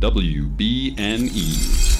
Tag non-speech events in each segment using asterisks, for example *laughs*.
WBNE.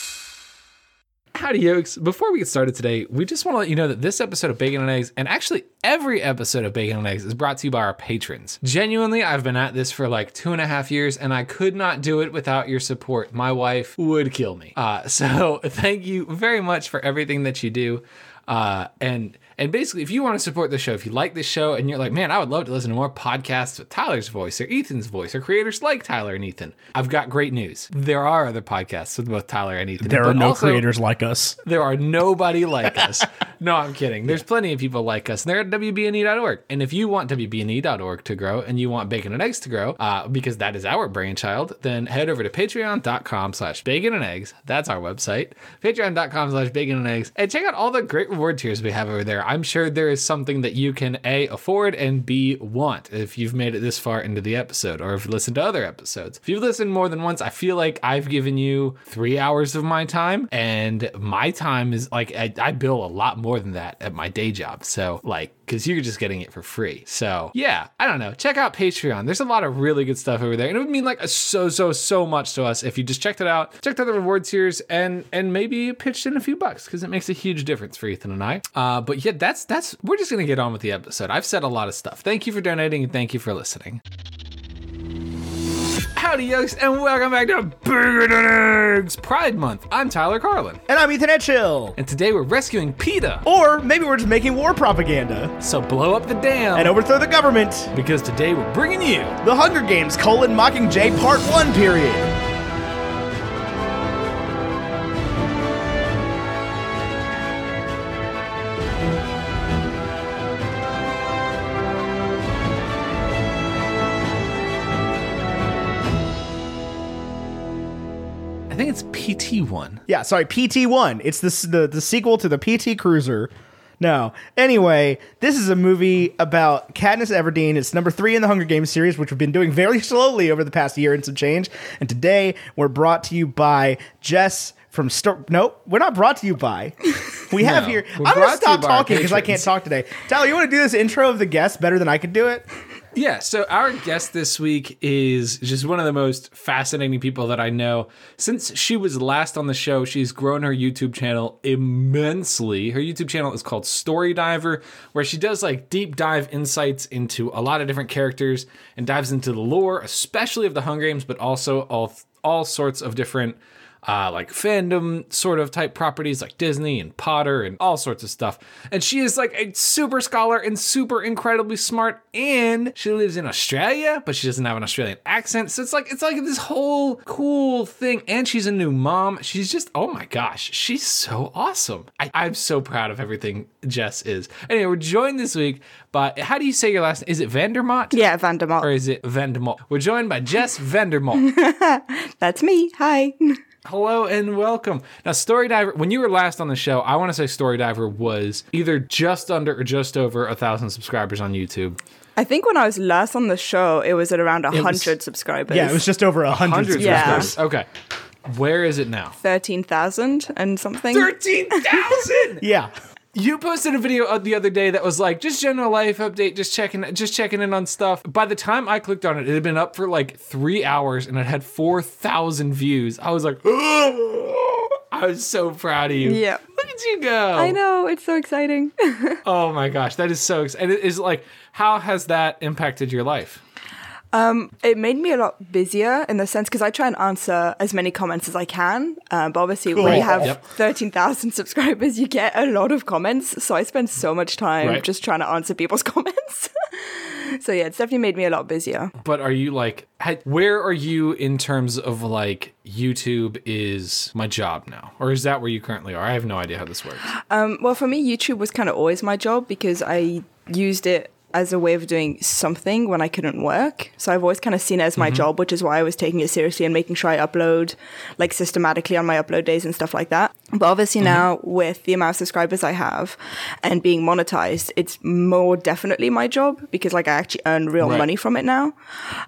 Howdy, yokes. Before we get started today, we just want to let you know that this episode of Bacon and Eggs, and actually every episode of Bacon and Eggs, is brought to you by our patrons. Genuinely, I've been at this for like two and a half years, and I could not do it without your support. My wife would kill me. Uh, *laughs* so thank you very much for everything that you do. Uh, and and basically, if you want to support the show, if you like this show and you're like, man, I would love to listen to more podcasts with Tyler's voice or Ethan's voice or creators like Tyler and Ethan, I've got great news. There are other podcasts with both Tyler and Ethan. There are no also- creators like us. There are nobody like *laughs* us. No, I'm kidding. There's plenty of people like us. And they're at WBNE.org. And if you want WBNE.org to grow and you want Bacon and Eggs to grow, uh, because that is our brainchild, then head over to patreon.com slash bacon and eggs. That's our website. Patreon.com slash bacon and eggs. And check out all the great reward tiers we have over there. I'm sure there is something that you can A, afford and B, want if you've made it this far into the episode or if you've listened to other episodes. If you've listened more than once, I feel like I've given you three hours of my time and my time is like, I, I bill a lot more than that at my day job. So like, cause you're just getting it for free. So yeah, I don't know. Check out Patreon. There's a lot of really good stuff over there. And it would mean like so, so, so much to us if you just checked it out, checked out the reward tiers and, and maybe pitched in a few bucks because it makes a huge difference for Ethan and I. Uh, but yeah, that's, that's, we're just to get on with the episode. I've said a lot of stuff. Thank you for donating and thank you for listening. Howdy, yokes, and welcome back to Eggs Pride Month. I'm Tyler Carlin, And I'm Ethan Edgehill. and today we're rescuing Peeta. Or maybe we're just making war propaganda So blow up the dam, and overthrow the government. because today we're bringing you The Hunger Games colon Mockingjay Part 1 period. It's PT1. Yeah, sorry, PT1. It's the, the, the sequel to the PT Cruiser. No. Anyway, this is a movie about Katniss Everdeen. It's number three in the Hunger Games series, which we've been doing very *laughs* slowly over the past year and some change. And today we're brought to you by Jess from Sto- Nope, we're not brought to you by. *laughs* We have No, here. I'm gonna stop talking because I can't talk today. Tyler, you want to do this intro of the guest better than I could do it? Yeah, so our guest this week is just one of the most fascinating people that I know. Since she was last on the show, she's grown her YouTube channel immensely. Her YouTube channel is called Story Diver, where she does like deep dive insights into a lot of different characters and dives into the lore, especially of the Hunger Games, but also all all sorts of different uh, like fandom sort of type properties like Disney and Potter and all sorts of stuff. And she is like a super scholar and super incredibly smart. And she lives in Australia, but she doesn't have an Australian accent. So it's like it's like this whole cool thing. And she's a new mom. She's just oh my gosh, she's so awesome. I, I'm so proud of everything Jess is. Anyway, we're joined this week by how do you say your last name? Is it Vandermont? Yeah, Vandermont. Or is it Vandermont? We're joined by Jess Vandermont. *laughs* That's me. Hi. *laughs* Hello and welcome. Now, Story Diver, when you were last on the show, I want to say Story Diver was either just under or just over a thousand subscribers on YouTube. I think when I was last on the show, it was at around was- 100 subscribers. Yeah, it was just over a hundred. Hundreds Yeah. Okay. Where is it now? 13,000 and something. 13,000! *laughs* Yeah. You posted a video the other day that was like just general life update, just checking, just checking in on stuff. By the time I clicked on it, it had been up for like three hours and it had four thousand views. I was like, oh! *gasps* I was so proud of you. Yeah. look at you go. I know, it's so exciting. *laughs* Oh my gosh, that is so exciting. It is like, how has that impacted your life? It made me a lot busier in the sense because I try and answer as many comments as I can. Uh, but obviously, when you have Yep. 13,000 *laughs* subscribers, you get a lot of comments. So I spend so much time Right. just trying to answer people's *laughs* comments. *laughs* so yeah, it's definitely made me a lot busier. But are you like, where are you in terms of like YouTube is my job now? Or is that where you currently are? I have no idea how this works. Um, well, for me, YouTube was kind of always my job because I used it as a way of doing something when I couldn't work. So I've always kind of seen it as my mm-hmm. job, which is why I was taking it seriously and making sure I upload like systematically on my upload days and stuff like that. But obviously mm-hmm. now with the amount of subscribers I have and being monetized, it's more definitely my job because like I actually earn real Right. money from it now.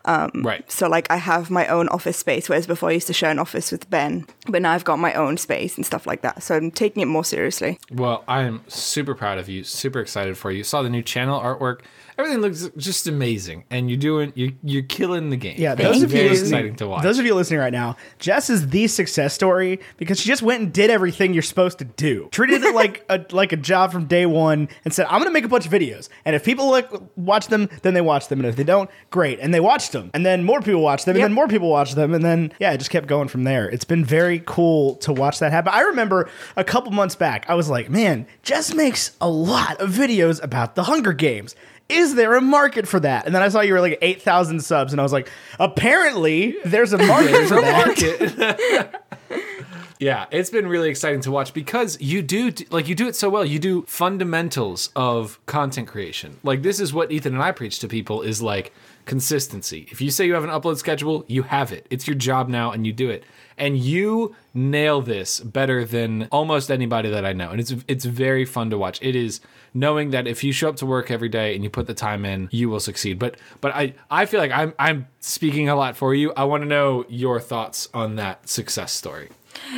Um, right. So like I have my own office space, whereas before I used to share an office with Ben, but now I've got my own space and stuff like that. So I'm taking it more seriously. Well, I am super proud of you, super excited for you. Saw the new channel artwork, everything looks just amazing, and you're doing you're you're killing the game. Yeah, those of you listening, exciting to watch. those of you listening right now, Jess is the success story because she just went and did everything you're supposed to do. Treated it like a *laughs* like a job from day one, and said, "I'm going to make a bunch of videos, and if people like watch them, then they watch them, and if they don't, great." And they watched them, and then more people watched them, Yep. and then more people watched them, and then yeah, it just kept going from there. It's been very cool to watch that happen. I remember a couple months back, I was like, "Man, Jess makes a lot of videos about the Hunger Games." Is there a market for that? And then I saw you were like 8,000 subs, and I was like, apparently there's a market There's for a that. market. *laughs* *laughs* yeah, it's been really exciting to watch because you do like you do it so well. You do fundamentals of content creation. Like this is what Ethan and I preach to people is like consistency. If you say you have an upload schedule, you have it. It's your job now and you do it. And you nail this better than almost anybody that I know. And it's it's very fun to watch. It is knowing that if you show up to work every day and you put the time in, you will succeed. But but I I feel like I'm I'm speaking a lot for you. I want to know your thoughts on that success story.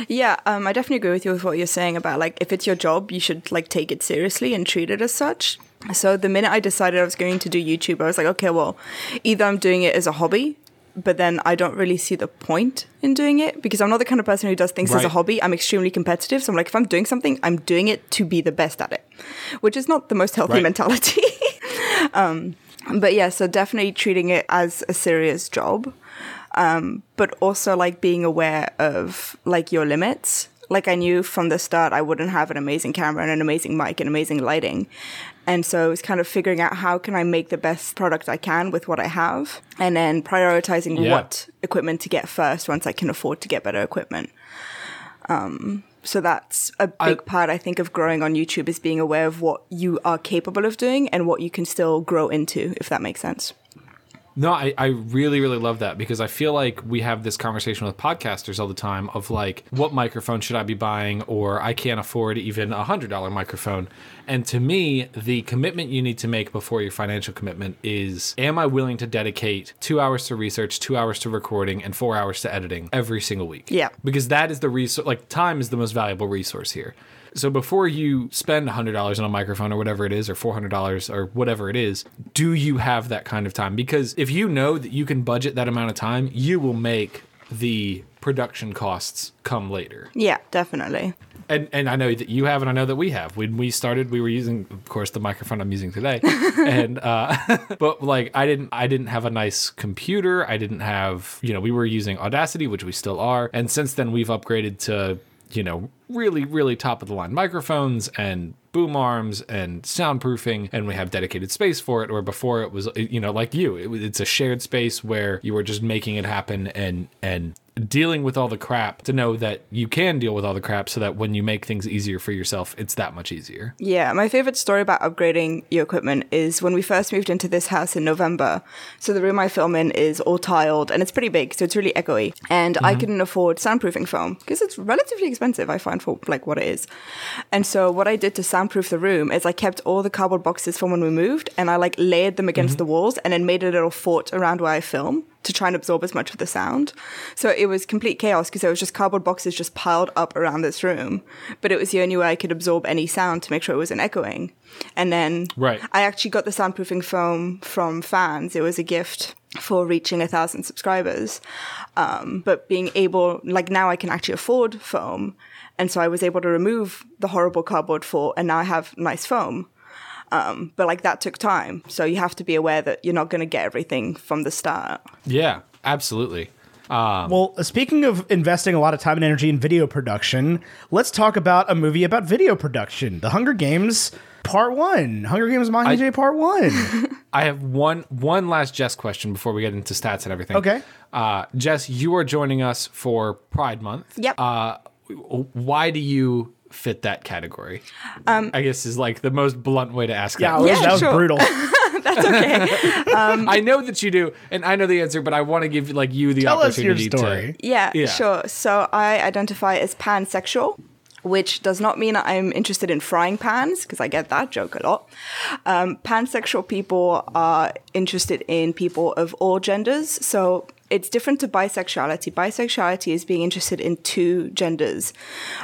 Yeah, um, I definitely agree with you with what you're saying about like if it's your job, you should like take it seriously and treat it as such. So the minute I decided I was going to do YouTube, I was like, okay, well, either I'm doing it as a hobby, but then I don't really see the point in doing it because I'm not the kind of person who does things as a hobby. I'm extremely competitive, so I'm like, if I'm doing something, I'm doing it to be the best at it, which is not the most healthy Right. mentality. *laughs* um, but yeah, so definitely treating it as a serious job but also like being aware of like your limits. Like I knew from the start I wouldn't have an amazing camera and an amazing mic and amazing lighting. And so it's kind of figuring out how can I make the best product I can with what I have and then prioritizing Yeah. what equipment to get first once I can afford to get better equipment. Um, so that's a big I- part I think of growing on YouTube is being aware of what you are capable of doing and what you can still grow into if that makes sense. No, I, I really, really love that because I feel like we have this conversation with podcasters all the time of like, what microphone should I be buying? Or I can't afford even a $100 microphone. And to me, the commitment you need to make before your financial commitment is Am I willing to dedicate two hours to research, two hours to recording, and four hours to editing every single week? Yeah. Because that is the resource, like, time is the most valuable resource here. So before you spend $100 on a microphone or whatever it is, or $400 or whatever it is, do you have that kind of time? Because if you know that you can budget that amount of time, you will make the production costs come later. Yeah, definitely. And and I know that you have, and I know that we have. When we started, we were using, of course, the microphone I'm using today. *laughs* and uh, *laughs* but like I didn't, I didn't have a nice computer. I didn't have, you know, we were using Audacity, which we still are. And since then, we've upgraded to, you know, really, really top of the line microphones and boom arms and soundproofing and we have dedicated space for it or before it was you know like you it, it's a shared space where you were just making it happen and and dealing with all the crap to know that you can deal with all the crap so that when you make things easier for yourself it's that much easier Yeah, my favorite story about upgrading your equipment is when we first moved into this house in November. So the room I film in is all tiled and it's pretty big, so it's really echoey. And I mm-hmm. couldn't afford soundproofing foam because it's relatively expensive, I find, for like what it is. And so what I did to soundproof the room is I kept all the cardboard boxes from when we moved and I like layered them against mm-hmm. the walls and then made a little fort around where I film to try and absorb as much of the sound. So it was complete chaos because there was just cardboard boxes just piled up around this room. But it was the only way I could absorb any sound to make sure it wasn't echoing. And then Right. I actually got the soundproofing foam from fans. It was a gift for reaching a thousand subscribers. Um, but being able, like now I can actually afford foam. And so I was able to remove the horrible cardboard fort and now I have nice foam. Um, but like that took time. So you have to be aware that you're not going to get everything from the start. yeah absolutely Well, speaking of investing a lot of time and energy in video production, let's talk about a movie about video production The Hunger Games Part 1. Hunger Games Mockingjay Part 1. *laughs* i have one one last jess question before we get into stats and everything Okay. uh, jess you are joining us for pride month Yep. uh, why do you fit that category i guess is like the most blunt way to ask Yeah, that that was- Yeah, that was sure. brutal. *laughs* That's okay. Um, *laughs* I know that you do, and I know the answer, but I want to give like you the Tell us your opportunity story. to. Yeah, Yeah. sure. So I identify as pansexual, which does not mean I'm interested in frying pans, because I get that joke a lot. Um, pansexual people are interested in people of all genders. So it's different to bisexuality. Bisexuality is being interested in two genders.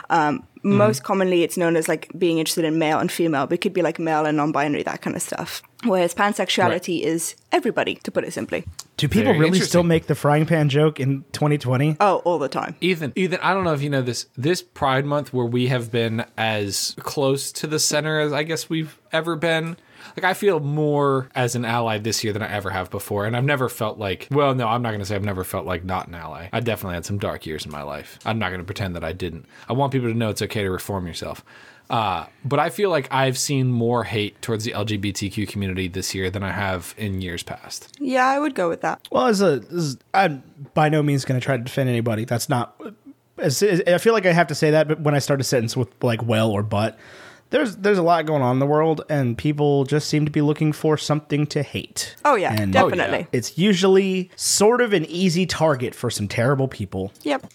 Um, Mm-hmm. most commonly it's known as like being interested in male and female, but it could be like male and non-binary, that kind of stuff. Whereas pansexuality is everybody, to put it simply. Do people Very really still make the frying pan joke in 2020? Oh, all the time. Ethan, Ethan, I don't know if you know this. This Pride Month, where we have been as close to the center as I guess we've ever been. Like I feel more as an ally this year than I ever have before, and I've never felt like. Well, no, I'm not going to say I've never felt like not an ally. I definitely had some dark years in my life. I'm not going to pretend that I didn't. I want people to know it's okay to reform yourself. Uh, but I feel like I've seen more hate towards the LGBTQ community this year than I have in years past. Yeah, I would go with that. Well, as a, as, I'm by no means going to try to defend anybody. That's not. As, as- I feel like I have to say that, but when I start a sentence with like "well" or "but," there's there's a lot going on in the world, and people just seem to be looking for something to hate. Oh yeah, And definitely. Oh, it's usually sort of an easy target for some terrible people. Yep.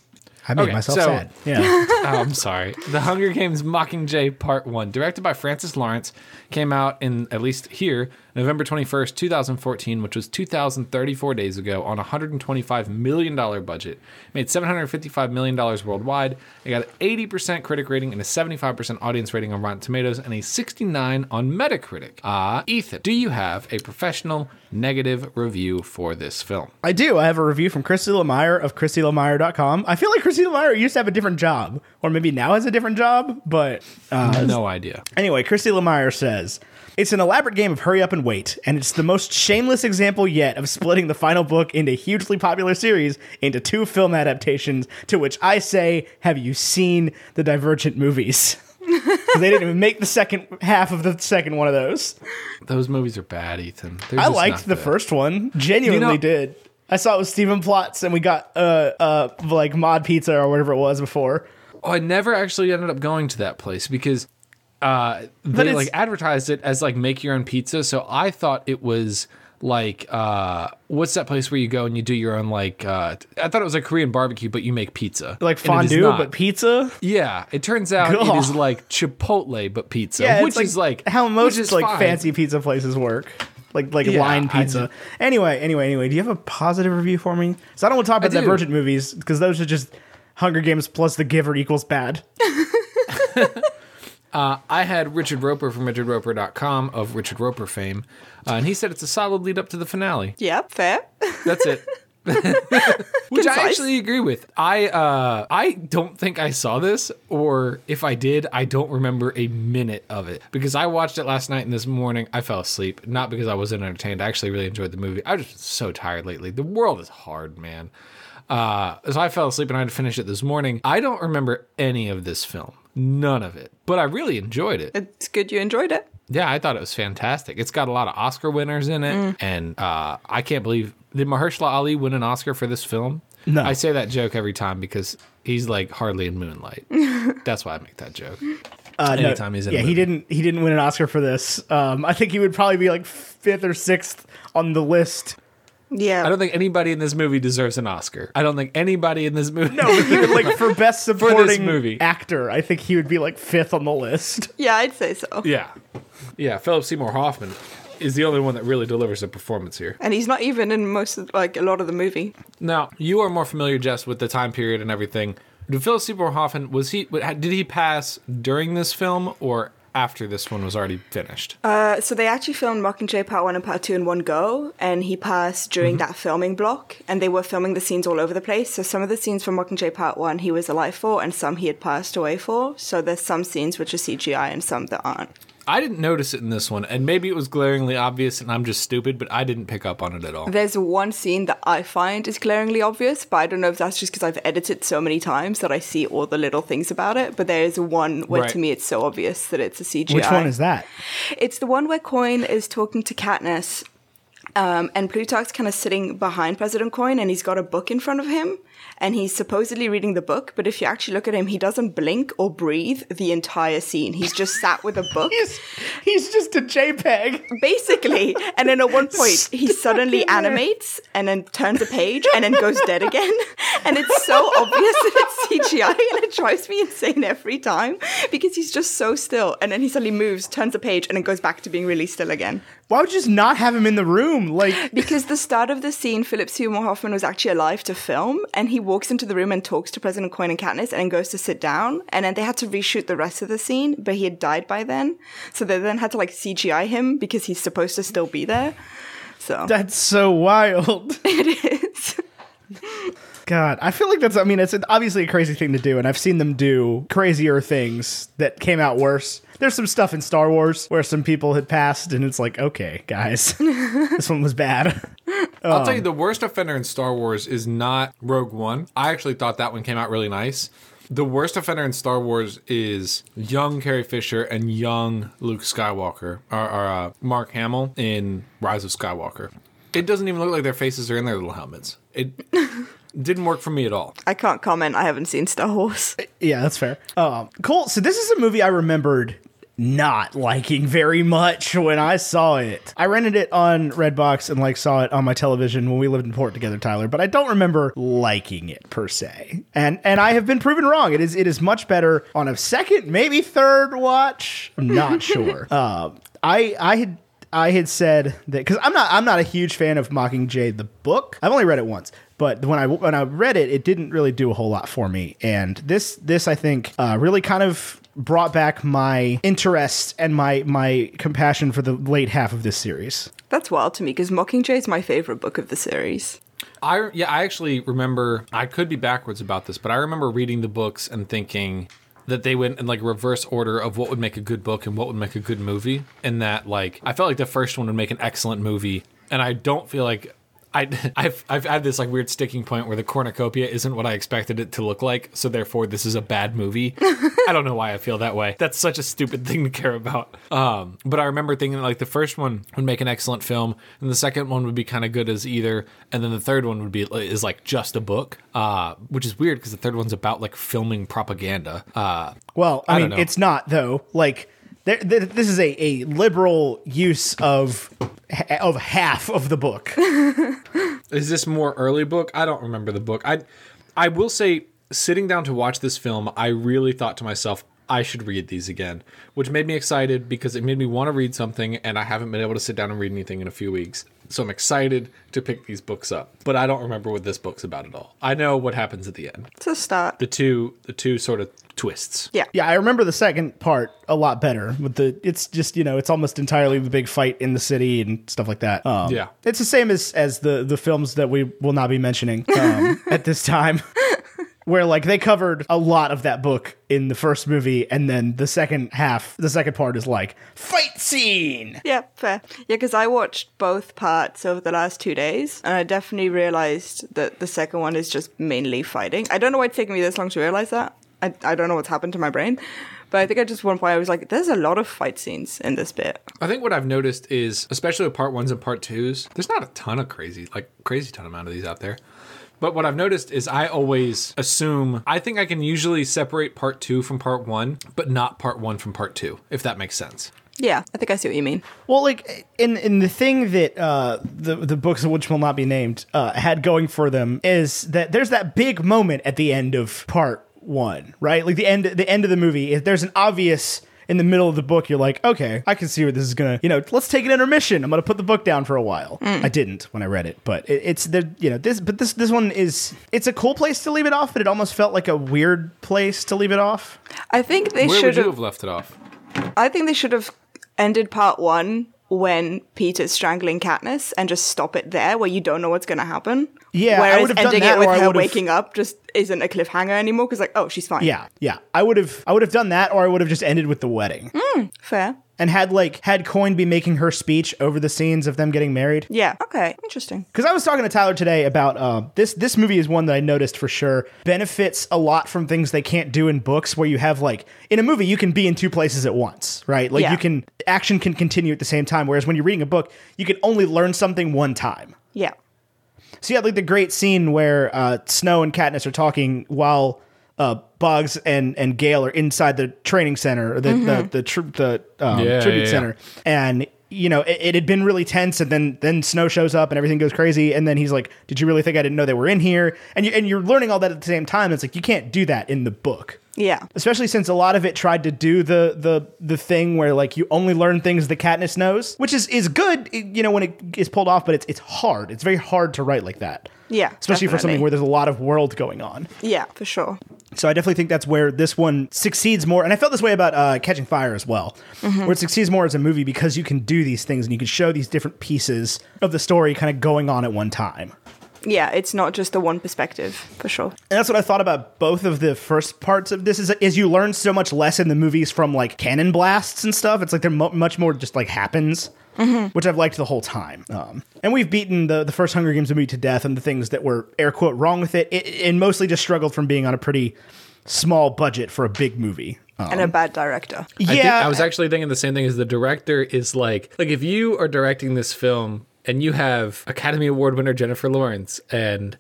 I made Okay, myself so- sad. Yeah. *laughs* oh, I'm sorry. The Hunger Games Mockingjay Part 1, directed by Francis Lawrence, came out in, at least here, November 21st, 2014, which was 2,034 days ago, on a $125 million budget. Made $755 million worldwide. It got an 80% critic rating and a 75% audience rating on Rotten Tomatoes and a 69 on Metacritic. Uh, Ethan, do you have a professional negative review for this film? I do. I have a review from Christy Lemire of ChristyLemire.com. I feel like Christy Lemire used to have a different job, or maybe now has a different job, but uh, no idea. Anyway, Christy Lemire says, It's an elaborate game of hurry up and wait, and it's the most shameless example yet of splitting the final book into a hugely popular series into two film adaptations, to which I say, Have you seen the Divergent movies? *laughs* they didn't even make the second half of the second one of those. Those movies are bad, Ethan. They're I liked the good. first one. Genuinely You know- did. I saw it with Stephen Plotz, and we got uh uh like mod pizza or whatever it was before. Oh, I never actually ended up going to that place because uh, they like advertised it as like make your own pizza. So I thought it was like uh, what's that place where you go and you do your own like uh, I thought it was like Korean barbecue, but you make pizza Like And it is fondue, but pizza. yeah, it turns out it God. is like Chipotle but pizza, Yeah, which like is like how most is like fine. fancy pizza places work. Like like Yeah, line pizza. Anyway, anyway, anyway. Do you have a positive review for me? So I don't want to talk about do. Divergent movies because those are just Hunger Games plus The Giver equals bad. *laughs* I had Richard Roeper from RichardRoeper.com of Richard Roeper fame, uh, and he said it's a solid lead up to the finale. Yep, fair. That's it. *laughs* Which I actually agree with. I uh I don't think I saw this, or if I did, I don't remember a minute of it. Because I watched it last night and this morning I fell asleep. Not because I wasn't entertained. I actually really enjoyed the movie. I was just so tired lately. The world is hard, man. Uh so I fell asleep and I had to finish it this morning. I don't remember any of this film. None of it. But I really enjoyed it. It's good you enjoyed it. Yeah, I thought it was fantastic. It's got a lot of Oscar winners in it, and uh, I can't believe did Mahershala Ali win an Oscar for this film? No. I say that joke every time because he's like hardly in Moonlight. *laughs* That's why I make that joke. Uh, no, he's in a yeah, he didn't. He didn't win an Oscar for this. Um, I think he would probably be like fifth or sixth on the list. Yeah. I don't think anybody in this movie deserves an Oscar. I don't think anybody in this movie. No, but even like *laughs* for best supporting movie. actor, I think he would be like fifth on the list. yeah, I'd say so. yeah, yeah. Philip Seymour Hoffman is the only one that really delivers a performance here. And he's not even in most of like a lot of the movie. Now, you are more familiar, Jess, with the time period and everything. Did Philip Seymour Hoffman was he? Did he pass during this film or after this one was already finished? Uh, so they actually filmed Mockingjay Part 1 and Part 2 in one go, and he passed during that filming block, and they were filming the scenes all over the place. So some of the scenes from Mockingjay Part 1 he was alive for, and some he had passed away for. So there's some scenes which are CGI and some that aren't. I didn't notice it in this one, and maybe it was glaringly obvious, and I'm just stupid, but I didn't pick up on it at all. There's one scene that I find is glaringly obvious, but I don't know if that's just because I've edited so many times that I see all the little things about it. But there is one where Right. to me it's so obvious that it's a CGI. Which one is that? It's the one where Coin is talking to Katniss, um, and Plutarch's kind of sitting behind President Coin, and he's got a book in front of him, and he's supposedly reading the book. But if you actually look at him, he doesn't blink or breathe the entire scene. He's just sat with a *laughs* book, He's he's just a JPEG. basically. And then at one point, *laughs* he suddenly Stuck in there. animates and then turns a page and then goes dead again. *laughs* And it's so obvious that it's CGI, and it drives me insane every time because he's just so still. And then he suddenly moves, turns a page, and then goes back to being really still again. Why would you just not have him in the room? Like, *laughs* Because the start of the scene, Philip Seymour Hoffman was actually alive to film, and he walks into the room and talks to President Coin and Katniss, and then goes to sit down, and then they had to reshoot the rest of the scene, but he had died by then, so they then had to like CGI him because he's supposed to still be there. So that's so wild. *laughs* it is. God, I feel like that's, I mean, it's obviously a crazy thing to do, and I've seen them do crazier things that came out worse. There's some stuff in Star Wars where some people had passed, and it's like, okay, guys, *laughs* this one was bad. I'll tell you, the worst offender in Star Wars is not Rogue One. I actually thought that one came out really nice. The worst offender in Star Wars is young Carrie Fisher and young Luke Skywalker, or, or uh, Mark Hamill in Rise of Skywalker. It doesn't even look like their faces are in their little helmets. It didn't work for me at all. I can't comment. I haven't seen Star Wars. *laughs* Yeah, that's fair. Um, cool. So this is a movie I remembered not liking very much when I saw it. I rented it on Redbox and like saw it on my television when we lived in Port together, Tyler. But I don't remember liking it per se. And and I have been proven wrong. It is it is much better on a second, maybe third watch. I'm not *laughs* sure. Um, I I had I had said that because I'm not I'm not a huge fan of Mockingjay the book. I've only read it once, but when I when I read it, it didn't really do a whole lot for me. And this this I think uh, really kind of brought back my interest and my my compassion for the late half of this series. That's wild to me because Mockingjay is my favorite book of the series. I yeah, I actually remember. I could be backwards about this, but I remember reading the books and thinking that they went in like reverse order of what would make a good book and what would make a good movie. And that like I felt like the first one would make an excellent movie, and I don't feel like. I, *laughs* I've, I've had this like weird sticking point where the cornucopia isn't what I expected it to look like, so therefore this is a bad movie. *laughs* I don't know why I feel that way. That's such a stupid thing to care about. Um, but I remember thinking like the first one would make an excellent film, and the second one would be kind of good as either, and then the third one would be is like just a book, uh, which is weird because the third one's about like filming propaganda. Uh, Well, I, I mean, it's not though. Like this is a, a liberal use of of half of the book. *laughs* Is this more early book? I don't remember the book. I I will say sitting down to watch this film, I really thought to myself I should read these again, which made me excited because it made me want to read something and I haven't been able to sit down and read anything in a few weeks. So I'm excited to pick these books up. But I don't remember what this book's about at all. I know what happens at the end. It's a start. The two the two sort of twists. Yeah. Yeah, I remember the second part a lot better. With the, it's just you know, it's almost entirely the big fight in the city and stuff like that. Um, Yeah. it's the same as as the the films that we will not be mentioning um, *laughs* at this time. Where like they covered a lot of that book in the first movie, and then the second half, the second part is like fight scene. Yeah, fair. Yeah, because I watched both parts over the last two days, and I definitely realized that the second one is just mainly fighting. I don't know why it's taken me this long to realize that. I, I don't know what's happened to my brain. But I think at just one point I was like, there's a lot of fight scenes in this bit. I think what I've noticed is, especially with part ones and part twos, there's not a ton of crazy, like crazy ton amount of these out there. But what I've noticed is I always assume, I think I can usually separate part two from part one, but not part one from part two, if that makes sense. Yeah, I think I see what you mean. Well, like in in the thing that uh, the the books of which will not be named uh, had going for them is that there's that big moment at the end of part one, right? Like the end the end of the movie. If there's an obvious in the middle of the book, you're like, okay, I can see where this is gonna. You know, let's take an intermission. I'm gonna put the book down for a while. Mm. I didn't when I read it, but it, it's the you know this. But this this one is it's a cool place to leave it off, but it almost felt like a weird place to leave it off. I think they should would you have. have left it off? I think they should have ended part one when Peeta's strangling Katniss and just stop it there, where you don't know what's going to happen. Yeah, I Whereas ending it with her waking up just isn't a cliffhanger anymore because like, oh, she's fine. Yeah, yeah. I would have I would have done that, or I would have just ended with the wedding. Mm, fair. And had like had Coin be making her speech over the scenes of them getting married. Yeah. Okay. Interesting. Because I was talking to Tyler today about uh, this. This movie is one that I noticed for sure benefits a lot from things they can't do in books, where you have like in a movie you can be in two places at once, right? Like Yeah. you can action can continue at the same time, whereas when you're reading a book, you can only learn something one time. Yeah. So you had like the great scene where uh, Snow and Katniss are talking while uh, Boggs and and Gale are inside the training center, or the the the, tr- the um, Yeah, tribute yeah, yeah. center, and you know, it, it had been really tense, and then then Snow shows up and everything goes crazy, and then he's like, "Did you really think I didn't know they were in here?" And you and you're learning all that at the same time. It's like you can't do that in the book Yeah. especially since a lot of it tried to do the the the thing where like you only learn things that Katniss knows, which is is good, you know, when it is pulled off, but it's it's hard. It's very hard to write like that. Yeah, especially for something where there's a lot of world going on. Yeah, for sure. So I definitely think that's where this one succeeds more, and I felt this way about uh, Catching Fire as well, where it succeeds more as a movie because you can do these things and you can show these different pieces of the story kind of going on at one time. Yeah, it's not just the one perspective, for sure. And that's what I thought about both of the first parts of this is is you learn so much less in the movies from like cannon blasts and stuff. It's like they're mo- much more just like happens, which I've liked the whole time. Um, and we've beaten the the first Hunger Games movie to death and the things that were air quote wrong with it, it and mostly just struggled from being on a pretty small budget for a big movie. Um, And a bad director. yeah, I, think, I was actually thinking the same thing as the director is like like if you are directing this film and you have Academy Award winner Jennifer Lawrence and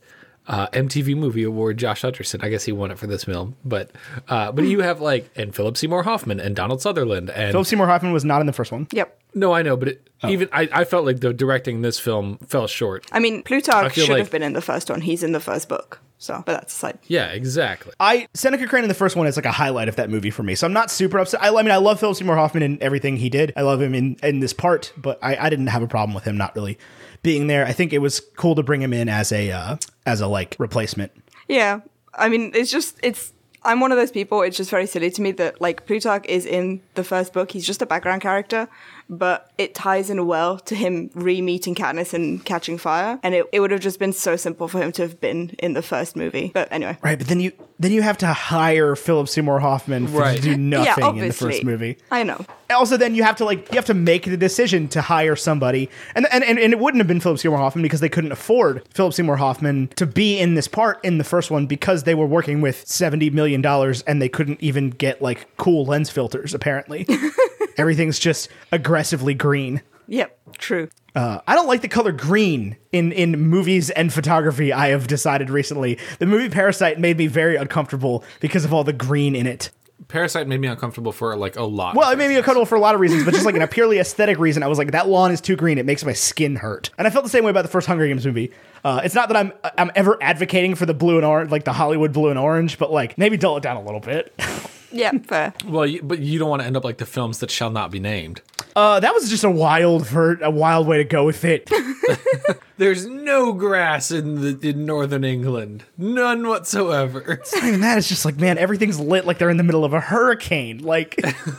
uh, MTV Movie Award Josh Hutcherson, I guess he won it for this film, but uh, but you have like and Philip Seymour Hoffman and Donald Sutherland and Philip Seymour Hoffman was not in the first one. Yep. no, I know, but it, Oh. even I, I felt like the directing this film fell short. I mean, Plutarch feel should like- have been in the first one. He's in the first book. So, but that's aside. Yeah, exactly. I Seneca Crane in the first one is like a highlight of that movie for me. So I'm not super upset. I, I mean, I love Philip Seymour Hoffman and everything he did. I love him in in this part, but I, I didn't have a problem with him not really being there. I think it was cool to bring him in as a uh, as a like replacement. Yeah. I mean, it's just, it's, I'm one of those people, it's just very silly to me that, like, Plutarch is in the first book. He's just a background character, but it ties in well to him re meeting Katniss and catching fire. And it, it would have just been so simple for him to have been in the first movie. But anyway. Right, but then you then you have to hire Philip Seymour Hoffman for, Right. to do yeah, nothing in the first movie. I know. also then you have to like you have to make the decision to hire somebody and and, and, and it wouldn't have been philip seymour hoffman because they couldn't afford philip seymour hoffman to be in this part in the first one because they were working with 70 million dollars and they couldn't even get like cool lens filters apparently *laughs* everything's just aggressively green Yep. True. uh, I don't like the color green in, in movies and photography. I have decided recently. The movie Parasite made me very uncomfortable because of all the green in it. Parasite made me uncomfortable for like a lot. Well, it made me uncomfortable for a lot of reasons, but just like in a *laughs* purely aesthetic reason, I was like, that lawn is too green. It makes my skin hurt. And I felt the same way about the first Hunger Games movie. Uh, it's not that I'm I'm ever advocating for the blue and orange, like the Hollywood blue and orange, but like maybe dull it down a little bit. *laughs* Yeah, fair. well, you, but you don't want to end up like the films that shall not be named. Uh, that was just a wild ver- a wild way to go with it. *laughs* *laughs* There's no grass in the in northern England, none whatsoever. It's Not even that. It's just like, man, everything's lit like they're in the middle of a hurricane. Like,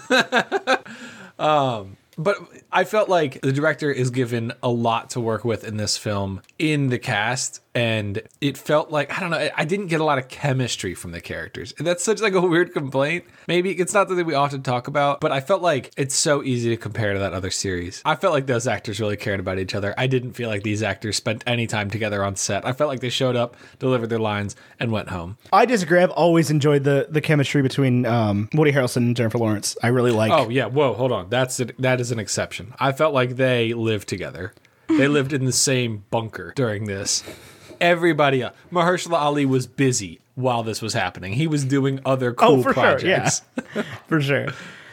*laughs* um, But I felt like the director is given a lot to work with in this film in the cast, and it felt like I don't know. I didn't get a lot of chemistry from the characters, and that's such like a weird complaint. Maybe it's not something we often talk about, but I felt like it's so easy to compare to that other series. I felt like those actors really cared about each other. I didn't feel like these actors spent any time together on set. I felt like they showed up, delivered their lines, and went home. I disagree. I've always enjoyed the the chemistry between um, Woody Harrelson and Jennifer Lawrence. I really like. Oh yeah, whoa, hold on. That's a, that is an exception. I felt like they lived together. They *laughs* lived in the same bunker during this. Everybody, else. Mahershala Ali was busy while this was happening. He was doing other cool oh, for projects. sure. Yeah, *laughs* *laughs* for sure.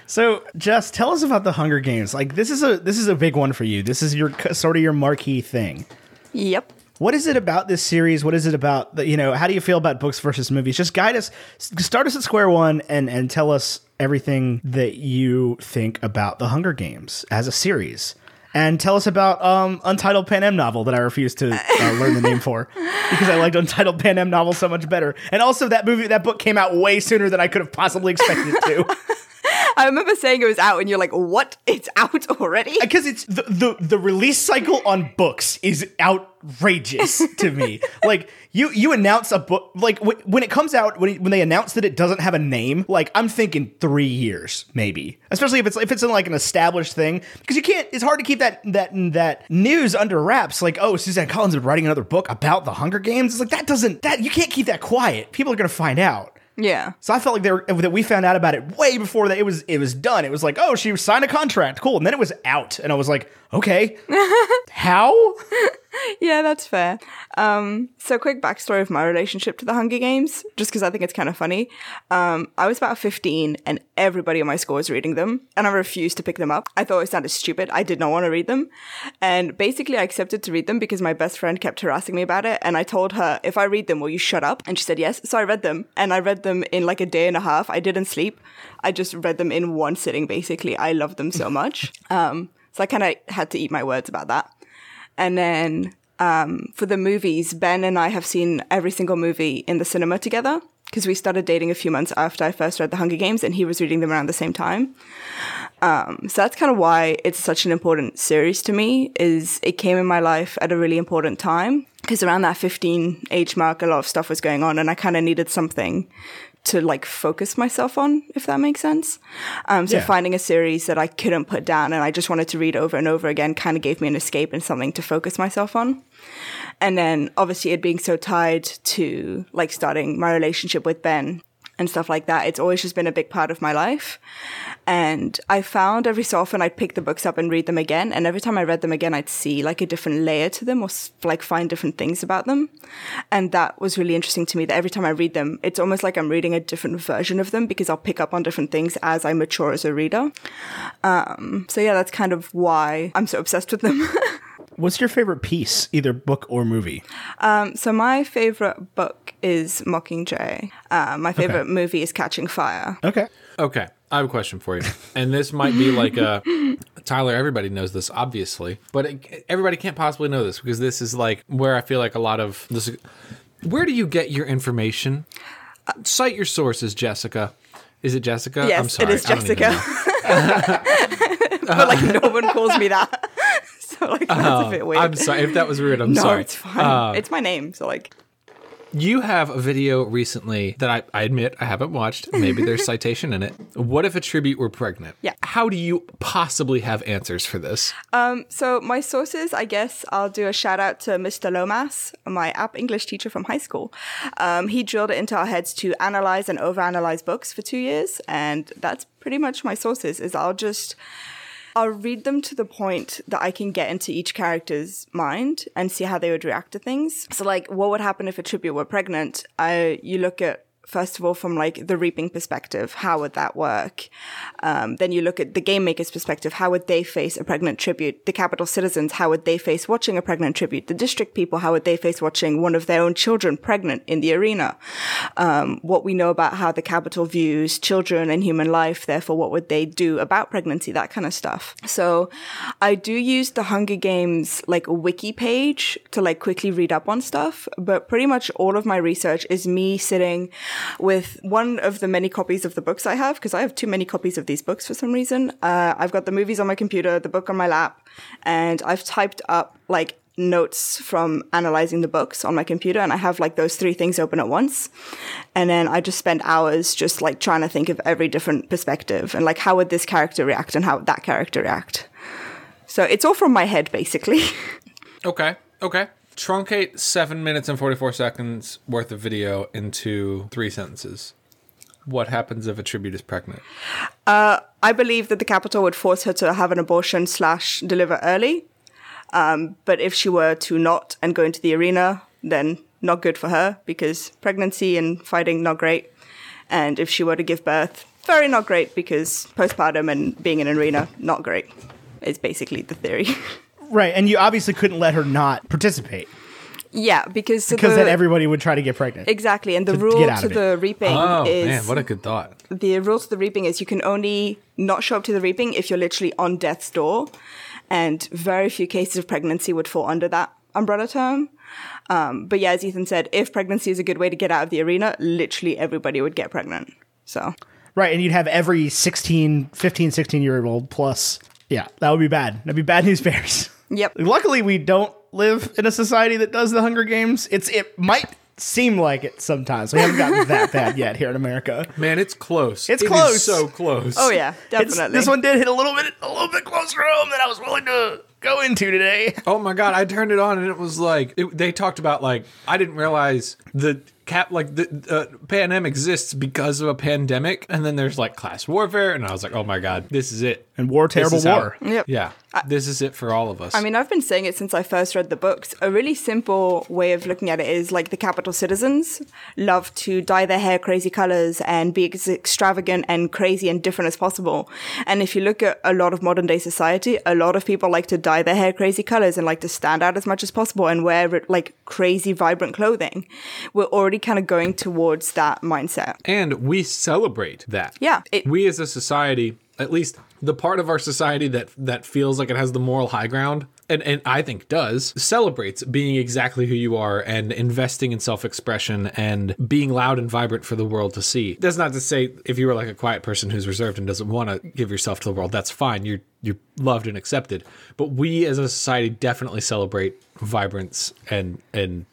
So, Jess, tell us about the Hunger Games. Like, this is a this is a big one for you. This is your sort of your marquee thing. Yep. What is it about this series? What is it about the, you know, how do you feel about books versus movies? Just guide us, start us at square one and, and tell us everything that you think about the Hunger Games as a series. And tell us about um, Untitled Panem novel that I refuse to uh, learn the name for *laughs* because I liked Untitled Panem novel so much better. And also that movie, that book came out way sooner than I could have possibly expected it to. *laughs* I remember saying it was out, and you're like, "What? It's out already?" Uh, because it's the, the the release cycle on books is outrageous *laughs* to me. Like you you announce a book like w- when it comes out when it, when they announce that it doesn't have a name, like I'm thinking 3 years maybe. Especially if it's if it's in like an established thing because you can't it's hard to keep that that that news under wraps like oh Suzanne Collins is writing another book about the Hunger Games. It's like that doesn't that you can't keep that quiet. People are going to find out. Yeah. So I felt like they were, that we found out about it way before that it was it was done. It was like, oh, she signed a contract, cool, and then it was out, and I was like, Okay. *laughs* How? Yeah, that's fair. Um, so, quick backstory of my relationship to the Hunger Games, just because I think it's kind of funny. Um, I was about 15 and everybody in my school was reading them, and I refused to pick them up. I thought it sounded stupid. I did not want to read them. And basically, I accepted to read them because my best friend kept harassing me about it. And I told her, if I read them, will you shut up? And she said yes. So I read them, and I read them in like a day and a half. I didn't sleep. I just read them in one sitting, basically. I loved them so much. *laughs* Um, so I kind of had to eat my words about that. And then um, for the movies, Ben and I have seen every single movie in the cinema together because we started dating a few months after I first read The Hunger Games and he was reading them around the same time. Um, so that's kind of why it's such an important series to me is it came in my life at a really important time because around that 15 age mark, a lot of stuff was going on and I kind of needed something to like focus myself on, if that makes sense. Um, so Yeah. finding a series that I couldn't put down and I just wanted to read over and over again kind of gave me an escape and something to focus myself on. And then obviously it being so tied to like starting my relationship with Ben and stuff like that, it's always just been a big part of my life. And I found every so often I'd pick the books up and read them again. And every time I read them again, I'd see like a different layer to them or like find different things about them. And that was really interesting to me that every time I read them, it's almost like I'm reading a different version of them because I'll pick up on different things as I mature as a reader. Um, so yeah, that's kind of why I'm so obsessed with them. *laughs* What's your favorite piece, either book or movie? So my favorite book is Mockingjay. Uh, my favorite movie is Catching Fire. Okay. Okay, I have a question for you, and this might be like a Tyler. Everybody knows this, obviously, but it, everybody can't possibly know this because this is like where I feel like a lot of this. Where do you get your information? Cite your sources, Jessica. Is it Jessica? Yes, I'm sorry. it is I don't even Jessica. *laughs* but like no one calls me that. *laughs* so like that's a bit weird. Oh, I'm sorry if that was rude. I'm *laughs* no, sorry. it's fine. it's my name, so like You have a video recently that I, I admit I haven't watched. Maybe there's *laughs* citation in it. What if a tribute were pregnant? Yeah. How do you possibly have answers for this? Um, So my sources, I guess I'll do a shout out to Mr. Lomas, my app English teacher from high school. Um, he drilled it into our heads to analyze and overanalyze books for two years, and that's pretty much my sources. Is I'll just I'll read them to the point that I can get into each character's mind and see how they would react to things. So like, what would happen if a tribute were pregnant? I you look at first of all from like the reaping perspective how would that work? Um, then you look at the game maker's perspective how would they face a pregnant tribute? The Capitol citizens how would they face watching a pregnant tribute? The district people how would they face watching one of their own children pregnant in the arena? Um, what we know about how the Capitol views children and human life therefore what would they do about pregnancy that kind of stuff. So i do use the hunger games like a wiki page to like quickly read up on stuff but pretty much all of my research is me sitting with one of the many copies of the books I have, because I have too many copies of these books for some reason. Uh, I've got the movies on my computer, the book on my lap, and I've typed up like notes from analyzing the books on my computer and I have like those three things open at once. And then I just spend hours just like trying to think of every different perspective and like how would this character react and how would that character react. So it's all from my head basically. *laughs* Okay. Okay. Truncate seven minutes and 44 seconds worth of video into three sentences. What happens if a tribute is pregnant? I believe that the Capitol would force her to have an abortion slash deliver early. Um, but if she were to not and go into the arena, then not good for her because pregnancy and fighting not great. And if she were to give birth, very not great because postpartum and being in an arena not great. Is basically the theory. *laughs* Right, and you obviously couldn't let her not participate yeah, because because the, then everybody would try to get pregnant. exactly, and the to rule get to the reaping Oh, is man, what a good thought. the rule to the reaping is you can only not show up to the reaping if you're literally on death's door, and very few cases of pregnancy would fall under that umbrella term. Um, but yeah, as Ethan said, if pregnancy is a good way to get out of the arena, literally everybody would get pregnant. So Right, and you'd have every 16, 15, 16 year old plus. Yeah, that would be bad. That'd be bad news bears. *laughs* yep, Luckily, we don't live in a society that does the Hunger Games. It's It might seem like it sometimes. We haven't gotten that bad *laughs* yet here in America. Man, it's close. It's It is close. so close. oh yeah, It's- definitely. this one did hit a little bit, a little bit closer home than I was willing to go into today. *laughs* Oh my god! I turned it on and it was like it, they talked about like I didn't realize the cap like the uh, Panem exists because of a pandemic, and then there's like class warfare, and I was like, oh my god, this is it. And war, terrible is how- war. Yep. Yeah, this is it for all of us. I mean, I've been saying it since I first read the books. A really simple way of looking at it is like the Capitol citizens love to dye their hair crazy colors and be as extravagant and crazy and different as possible. And if you look at a lot of modern day society, a lot of people like to dye their hair crazy colors and like to stand out as much as possible and wear like crazy, vibrant clothing. We're already kind of going towards that mindset. and we celebrate that. Yeah, it- we as a society, at least the part of our society that that feels like it has the moral high ground, and and I think does celebrates being exactly who you are and investing in self expression and being loud and vibrant for the world to see. That's not to say if you were like a quiet person who's reserved and doesn't want to give yourself to the world, that's fine. You're you're loved and accepted. But we as a society definitely celebrate vibrance and and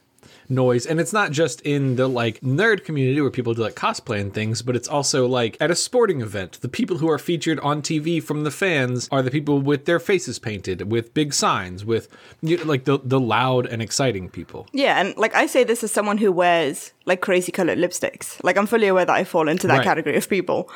noise and it's not just in the like nerd community where people do like cosplay and things but it's also like at a sporting event the people who are featured on tv from the fans are the people with their faces painted with big signs with you know, like the the loud and exciting people Yeah, and like I say this as someone who wears like crazy colored lipsticks. Like I'm fully aware that I fall into that Right. category of people.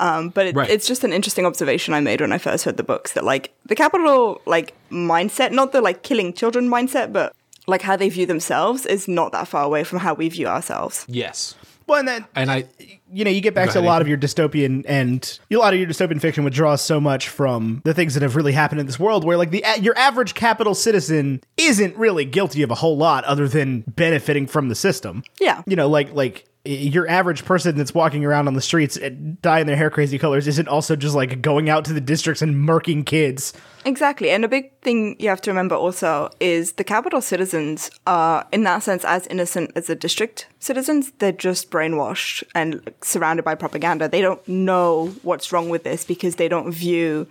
Um, but it, Right. it's just an interesting observation I made when I first read the books that like the Capitol like mindset, not the like killing children mindset, but like how they view themselves is not that far away from how we view ourselves. yes Well, and then and i you know, you get back to a lot of your dystopian and a lot of your dystopian fiction would draw so much from the things that have really happened in this world, where like the your average Capitol citizen isn't really guilty of a whole lot other than benefiting from the system. Yeah. you know, like like your average person that's walking around on the streets eh, dyeing their hair crazy colors isn't also just like going out to the districts and murking kids. Exactly. And a big thing you have to remember also is the Capitol citizens are, in that sense, as innocent as the district citizens. They're just brainwashed and surrounded by propaganda. They don't know what's wrong with this because they don't view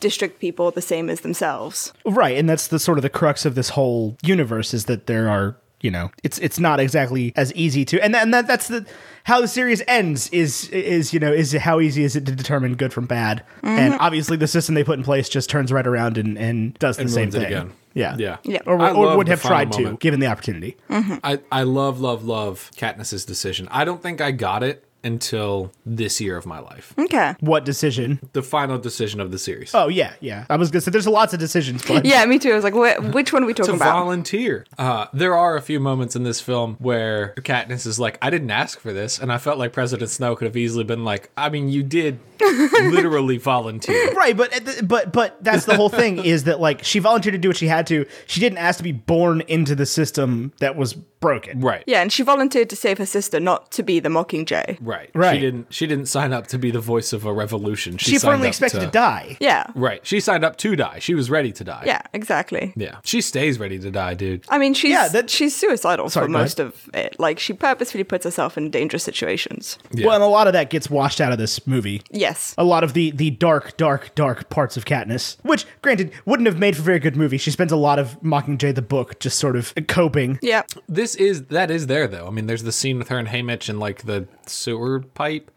district people the same as themselves. Right, and that's the sort of the crux of this whole universe is that there are, you know, it's it's not exactly as easy to, and that, and that that's the how the series ends is is you know is how easy is it to determine good from bad, and mm-hmm. obviously the system they put in place just turns right around and and does the And same thing again. Yeah, Yeah. Yeah. or, I or would have final tried to given the opportunity. Mm-hmm. I, I love, love, love Katniss's decision. I don't think I got it until this year of my life. Okay. What decision? The final decision of the series. Oh yeah, yeah. I was gonna say there's lots of decisions, but Yeah, me too. I was like, wh- which one are we to talking about? volunteer. Uh, there are a few moments in this film where Katniss is like, I didn't ask for this. And I felt like President Snow could have easily been like, I mean, you did *laughs* literally volunteer. Right, but but but that's the whole thing is that like she volunteered to do what she had to. She didn't ask to be born into the system that was broken. Right. yeah, and she volunteered to save her sister, not to be the Mockingjay. Right. Right. She didn't she didn't sign up to be the voice of a revolution. She, She signed firmly up expected to, die. Yeah. Right. She signed up to die. She was ready to die. Yeah, exactly. Yeah. She stays ready to die, dude. I mean, she's Yeah, that- she's suicidal Sorry, for go most of it. Like she purposefully puts herself in dangerous situations. Yeah. Well, and a lot of that gets washed out of this movie. Yes. A lot of the the dark, dark, dark parts of Katniss, which, granted, wouldn't have made for a very good movie. She spends a lot of Mockingjay the book just sort of coping. Yeah. This is that is there though. I mean, there's the scene with her and Haymitch and like the sewer pipe,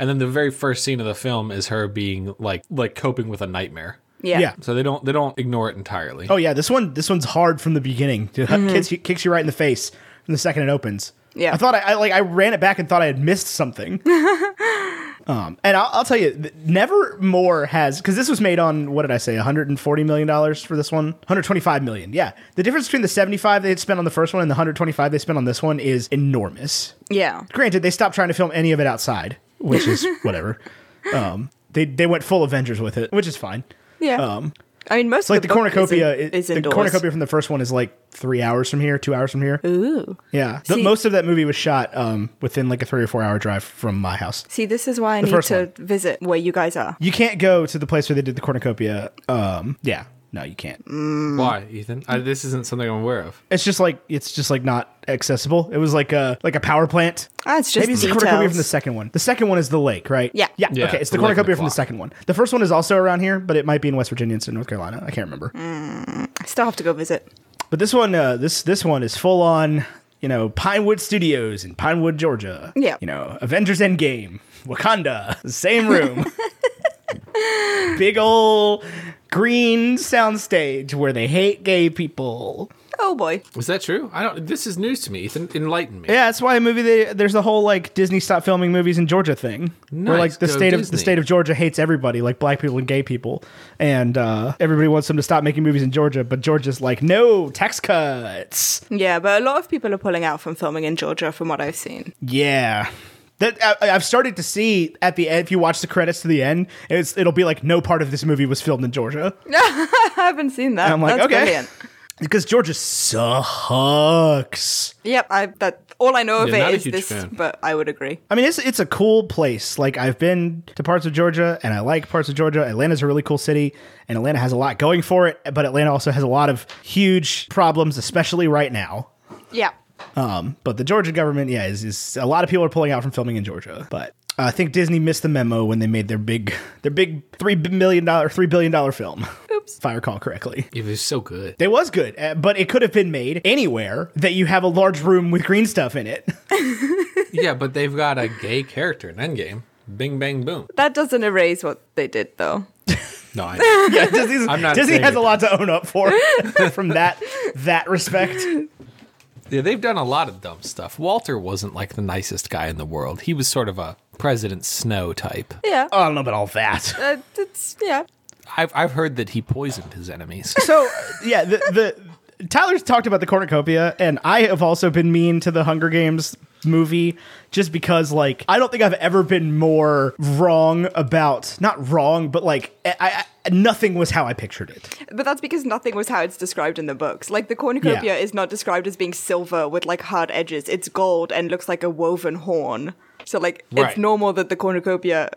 and then the very first scene of the film is her being like like coping with a nightmare. Yeah. Yeah. So they don't they don't ignore it entirely. Oh yeah, this one this one's hard from the beginning. It *laughs* kicks, mm-hmm. you, kicks you right in the face from the second it opens. Yeah. I thought I, I like I ran it back and thought I had missed something. *laughs* um, and I'll, I'll tell you, th- never more has because this was made on what did I say, 140 million dollars for this one, 125 million. Yeah, the difference between the 75 they had spent on the first one and the 125 they spent on this one is enormous. Yeah. Granted, they stopped trying to film any of it outside, which is *laughs* whatever. Um, they they went full Avengers with it, which is fine. Yeah. Um, I mean, most like of the the, cornucopia is, in, is the indoors. cornucopia from the first one is like three hours from here, two hours from here. Ooh. Yeah, the, See- most of that movie was shot um, within like a three or four hour drive from my house. See, this is why I need to one. visit where you guys are. You can't go to the place where they did the cornucopia. Um, yeah, no, you can't. Why, Ethan? I, this isn't something I'm aware of. It's just like it's just like not accessible. It was like a like a power plant. Ah, it's just Maybe it's the details. cornucopia from the second one. The second one is the lake, right? Yeah. Yeah. Yeah, okay, it's the the lake and cornucopia the from the clock. second one. The first one is also around here, but it might be in West Virginia instead of North Carolina. I can't remember. I still have to go visit. But this one, uh, this this one is full on, you know, Pinewood Studios in Pinewood, Georgia. Yeah. You know, Avengers Endgame, Wakanda, same room. *laughs* Big old green soundstage where they hate gay people. Oh boy. Was that true? I don't. This is news to me. Ethan, enlighten me. Yeah, that's why a movie. They, there's the whole like Disney stop filming movies in Georgia thing, where like the go state of the state of Georgia hates everybody, like black people and gay people, and uh, everybody wants them to stop making movies in Georgia. But Georgia's like, no tax cuts. Yeah, but a lot of people are pulling out from filming in Georgia, from what I've seen. Yeah. That I, I've started to see at the end. If you watch the credits to the end, it's it'll be like no part of this movie was filmed in Georgia *laughs* I haven't seen that. I'm like, That's okay. brilliant. because Georgia sucks. Yep, I that all I know of Yeah, not a huge this, fan. but I would agree. I mean, it's it's a cool place. Like I've been to parts of Georgia, and I like parts of Georgia. Atlanta's a really cool city, and Atlanta has a lot going for it. But Atlanta also has a lot of huge problems, especially right now. Yeah. Um, but the Georgia government, yeah, is, is a lot of people are pulling out from filming in Georgia. But uh, I think Disney missed the memo when they made their big *laughs* their big three million dollar three billion dollar film. Oops. If I recall correctly. It was so good. It was good, uh, but it could have been made anywhere that you have a large room with green stuff in it. *laughs* yeah, but they've got a gay character in Endgame. Bing, bang, boom. That doesn't erase what they did though. No, I. *laughs* yeah, Disney's, Disney has a lot to own up for from that that respect. Yeah, they've done a lot of dumb stuff. Walter wasn't like the nicest guy in the world. He was sort of a President Snow type. Yeah. I don't know about all that. Uh, it's yeah. I've I've heard that he poisoned his enemies. So yeah, the, the Tyler's talked about the cornucopia, and I have also been mean to the Hunger Games movie just because like I don't think I've ever been more wrong about not wrong, but like I, I nothing was how I pictured it. But that's because nothing was how it's described in the books. Like the cornucopia Yeah. is not described as being silver with like hard edges. It's gold and looks like a woven horn. So like Right. it's normal that the cornucopia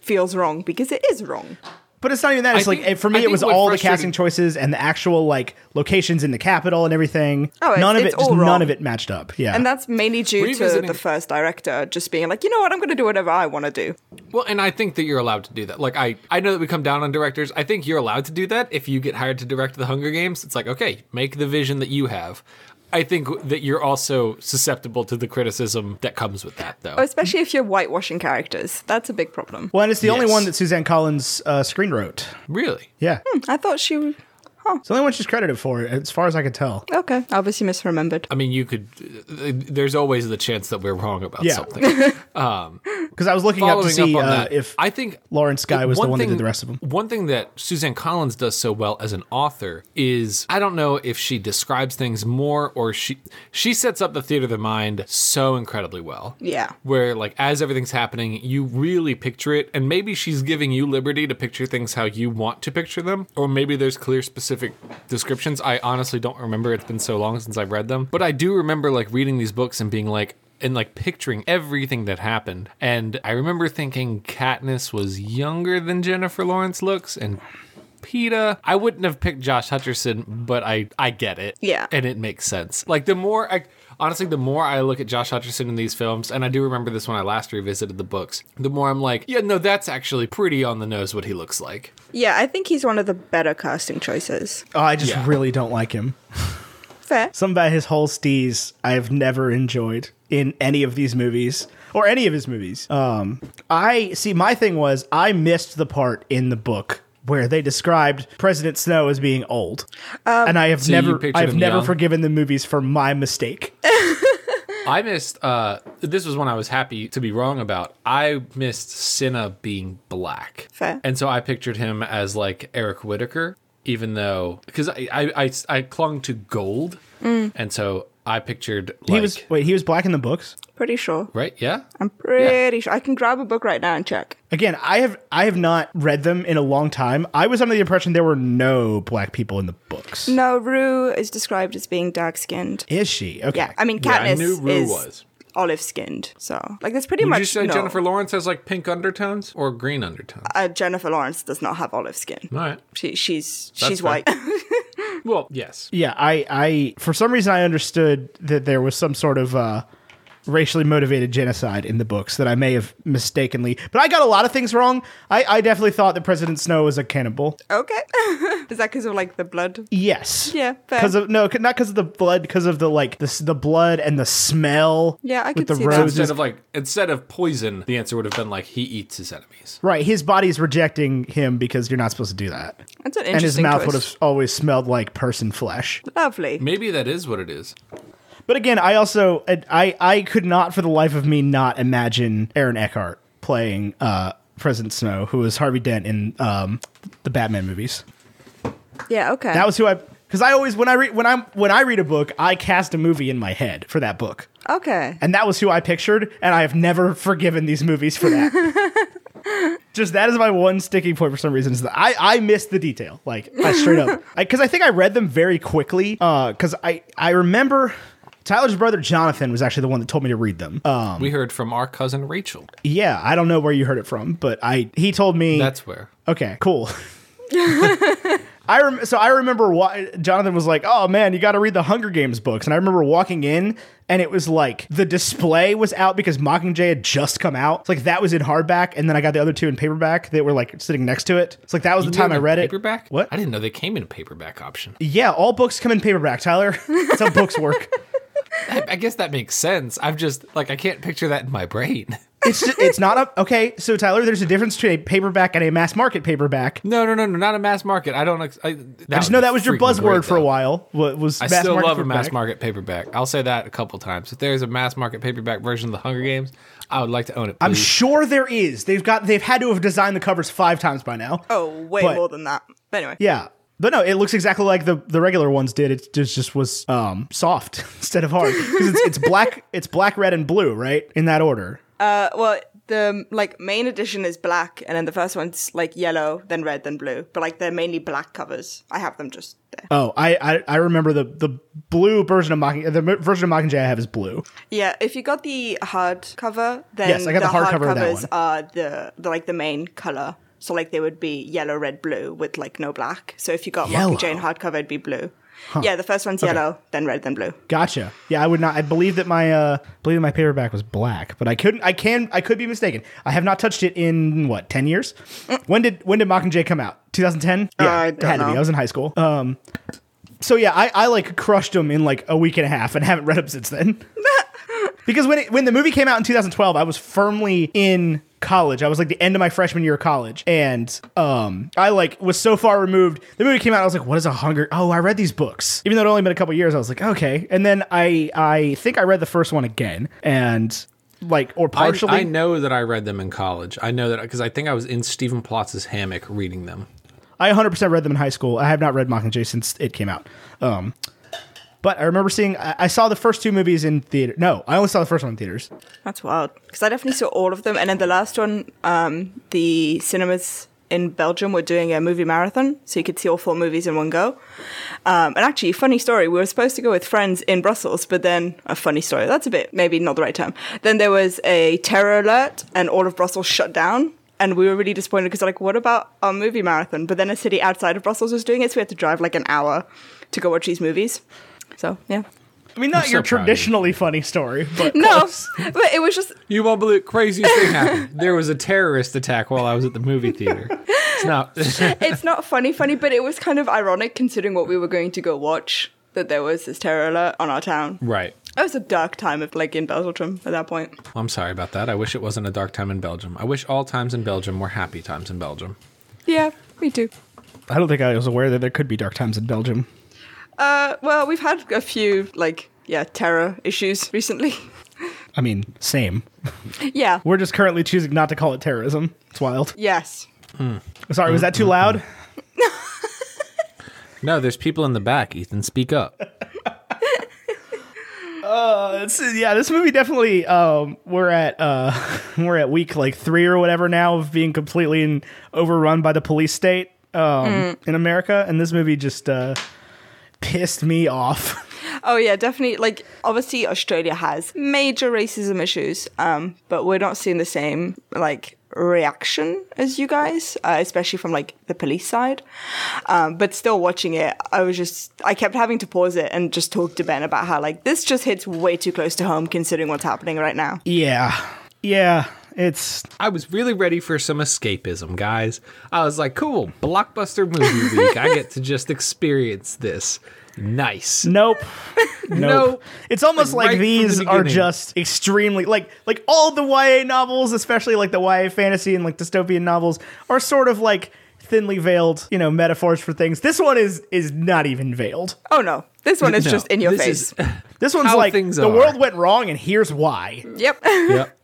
feels wrong because it is wrong. But it's not even that. It's I like think- for me, it was all the casting choices and the actual like locations in the Capitol and everything. Oh, it's- none of it's it, just all none of it matched up. Yeah, And that's mainly due to the first director just being like, you know what, I'm going to do whatever I want to do. well, and I think that you're allowed to do that. Like I I know that we come down on directors. I think you're allowed to do that if you get hired to direct the Hunger Games. It's like, okay, make the vision that you have. I think that you're also susceptible to the criticism that comes with that though. Especially if you're whitewashing characters. That's a big problem. well, and it's the only one that Suzanne Collins uh, screen wrote. Really? Yeah, I thought she was. it's the only one she's credited for, as far as I can tell. Okay, obviously misremembered. I mean, you could. There's always the chance that we're wrong about Yeah. something. *laughs* Because I was looking up to see up on uh, that, if I think Lawrence Guy was the one that did the rest of them. One thing that Suzanne Collins does so well as an author is I don't know if she describes things more or she she sets up the theater of the mind so incredibly well. Yeah. Where like as everything's happening, you really picture it and maybe she's giving you liberty to picture things how you want to picture them or maybe there's clear specific descriptions. I honestly don't remember. It's been so long since I've read them. But I do remember like reading these books and being like and like picturing everything that happened. And I remember thinking Katniss was younger than Jennifer Lawrence looks and Peeta. I wouldn't have picked Josh Hutcherson, but I I get it. Yeah. And it makes sense. Like the more I honestly the more I look at Josh Hutcherson in these films, and I do remember this when I last revisited the books, the more I'm like, yeah, no, that's actually pretty on the nose what he looks like. Yeah, I think he's one of the better casting choices. Oh, I just Yeah. really don't like him. Fair. Something about his whole steez I have never enjoyed in any of these movies or any of his movies. Um, I see. My thing was I missed the part in the book where they described President Snow as being old, and I have So never, I've never young? forgiven the movies for my mistake. *laughs* I missed uh this was one I was happy to be wrong about. I missed Cinna being black. Fair. And so I pictured him as like Eric Whitaker, even though because I, I I I clung to gold. And so I pictured like he was wait, he was black in the books. Pretty sure. right, yeah? I'm pretty sure. I can grab a book right now and check. Again, I have I have not read them in a long time. I was under the impression there were no black people in the books. No, Rue is described as being dark skinned. Is she? Okay. Yeah, I mean, Yeah, I knew Rue is was. olive skinned. So, like, that's pretty Would much you say no. Jennifer Lawrence has like pink undertones or green undertones? Uh, Jennifer Lawrence does not have olive skin. All right. She, she's That's she's fair. white. *laughs* Well, yes. Yeah, I, I for some reason I understood that there was some sort of uh, racially motivated genocide in the books that I may have mistakenly, but I got a lot of things wrong. I, I definitely thought that President Snow was a cannibal. Okay. *laughs* Is that because of like the blood? Yes. Yeah. Because of no, not because of the blood, because of the like the the blood and the smell. Yeah, I with could the see that. roses. Instead of like instead of poison, the answer would have been like he eats his enemies. Right, his body's rejecting him because you're not supposed to do that, That's an interesting. and his interesting mouth would have always smelled like person flesh. Lovely. Maybe that is what it is. But again, I also I I could not for the life of me not imagine Aaron Eckhart playing uh, President Snow, who was Harvey Dent in um, the Batman movies. Yeah. Okay. That was who I because I always when I read when I'm when I read a book, I cast a movie in my head for that book. okay. And that was who I pictured, and I have never *laughs* forgiven these movies for that. *laughs* Just that is my one sticking point for some reason is that I I missed the detail like I straight up *laughs* because I, think I read them very quickly because I I remember Tyler's brother Jonathan was actually the one that told me to read them. Um, we heard from our cousin Rachel. yeah, I don't know where you heard it from, but I he told me That's where. Okay, cool. *laughs* I rem- so I remember wa- Jonathan was like, "Oh man, you got to read the Hunger Games books." And I remember walking in and it was like the display was out because Mockingjay had just come out. It's like that was in hardback and then I got the other two in paperback that were like sitting next to it. It's like that was the time I read it. Paperback? What? I didn't know they came in a paperback option. Yeah, all books come in paperback, Tyler. *laughs* That's how books work. I, I guess that makes sense. I've just like I can't picture that in my brain. *laughs* It's just, it's not a okay. So Tyler, there's a difference between a paperback and a mass market paperback. No, no, no, no, not a mass market. I don't. ex- I, I just know that was your buzzword for a while. What was I mass still market love a mass market paperback. I'll say that a couple times. If there's a mass market paperback version of the Hunger Games, I would like to own it. I'm sure there is. They've got they've had to have designed the covers five times by now. oh, way but- more than that. But anyway. Yeah. But no, it looks exactly like the, the regular ones did. It just just was um, soft *laughs* instead of hard because it's, it's black. It's black, red, and blue, right in that order. Uh, well, the like main edition is black, and then the first one's like yellow, then red, then blue. But like they're mainly black covers. I have them just there. Oh, I, I I remember the the blue version of Mocking the version of Mockingjay I have is blue. Yeah, if you got the hard cover, then Yes, I got the hardcover hard of that covers are the, the like the main color. So like they would be yellow, red, blue with like no black. So if you got Yellow. Mockingjay in hardcover, it'd be blue. Yeah, the first one's yellow, then red, then blue. Gotcha. Yeah, I would not. I believe that my uh believe that my paperback was black, but I couldn't. I can. I could be mistaken. I have not touched it in what ten years. When did when did Mockingjay come out? 2010. Yeah, I it don't had to be. I was in high school. Um. So yeah, I, I like crushed them in like a week and a half and *laughs* haven't read them since then. Because when it, when the movie came out in 2012, I was firmly in college. I was like the end of my freshman year of college, and um, I like was so far removed. The movie came out, I was like, "What is a hunger?" Oh, I read these books, even though it only been a couple years. I was like, "Okay," and then I I think I read the first one again, and like or I, partially. I know that I read them in college. I know that because I think I was in Stephen Plotz's hammock reading them. I 100% read them in high school. I have not read Mockingjay since it came out. Um, but I remember seeing, I, saw the first two movies in theater. No, I only saw the first one in theaters. That's wild. Because I definitely saw all of them. And then the last one, um, the cinemas in Belgium were doing a movie marathon. So you could see all four movies in one go. Um, and actually, funny story, we were supposed to go with friends in Brussels, but then a funny story. That's a bit, maybe not the right term. Then there was a terror alert and all of Brussels shut down. And we were really disappointed because, like, what about our movie marathon? But then a city outside of Brussels was doing it, so we had to drive like an hour to go watch these movies. So, yeah. I mean, not I'm your so proud of you. traditionally funny story, but *laughs* No, close. but it was just You won't believe craziest thing happened. There was a terrorist attack while I was at the movie theater. It's not. *laughs* it's not funny, funny, but it was kind of ironic considering what we were going to go watch. That there was this terror alert on our town. right. It was a dark time of like in Belgium at that point. I'm sorry about that. I wish it wasn't a dark time in Belgium. I wish all times in Belgium were happy times in Belgium. Yeah, me too. I don't think I was aware that there could be dark times in Belgium. Uh, well, we've had a few like yeah terror issues recently. *laughs* I mean, same. yeah. We're just currently choosing not to call it terrorism. It's wild. Yes. Sorry, was that too loud? *laughs* No, there's people in the back. Ethan, speak up. *laughs* It's, yeah, this movie definitely. Um, we're at uh, we're at week like three or whatever now of being completely in, overrun by the police state um, in America, and this movie just uh, pissed me off. *laughs* Oh yeah, definitely. Like obviously Australia has major racism issues, um, but we're not seeing the same like reaction as you guys, uh, especially from like the police side. Um, but still watching it, I was just I kept having to pause it and just talk to Ben about how like this just hits way too close to home considering what's happening right now. Yeah. Yeah. It's I was really ready for some escapism, guys. I was like, cool, blockbuster movie week. I get to just experience this. Nice. nope. *laughs* Nope. Nope. It's almost Like, like, right these the are just extremely like like all the YA novels, especially like the YA fantasy and like dystopian novels, are sort of like thinly veiled, you know, metaphors for things. This one is is not even veiled. Oh no, this one is No, just in your this face. is- *laughs* This one's like the are. world went wrong and here's why. yep. *laughs* yep.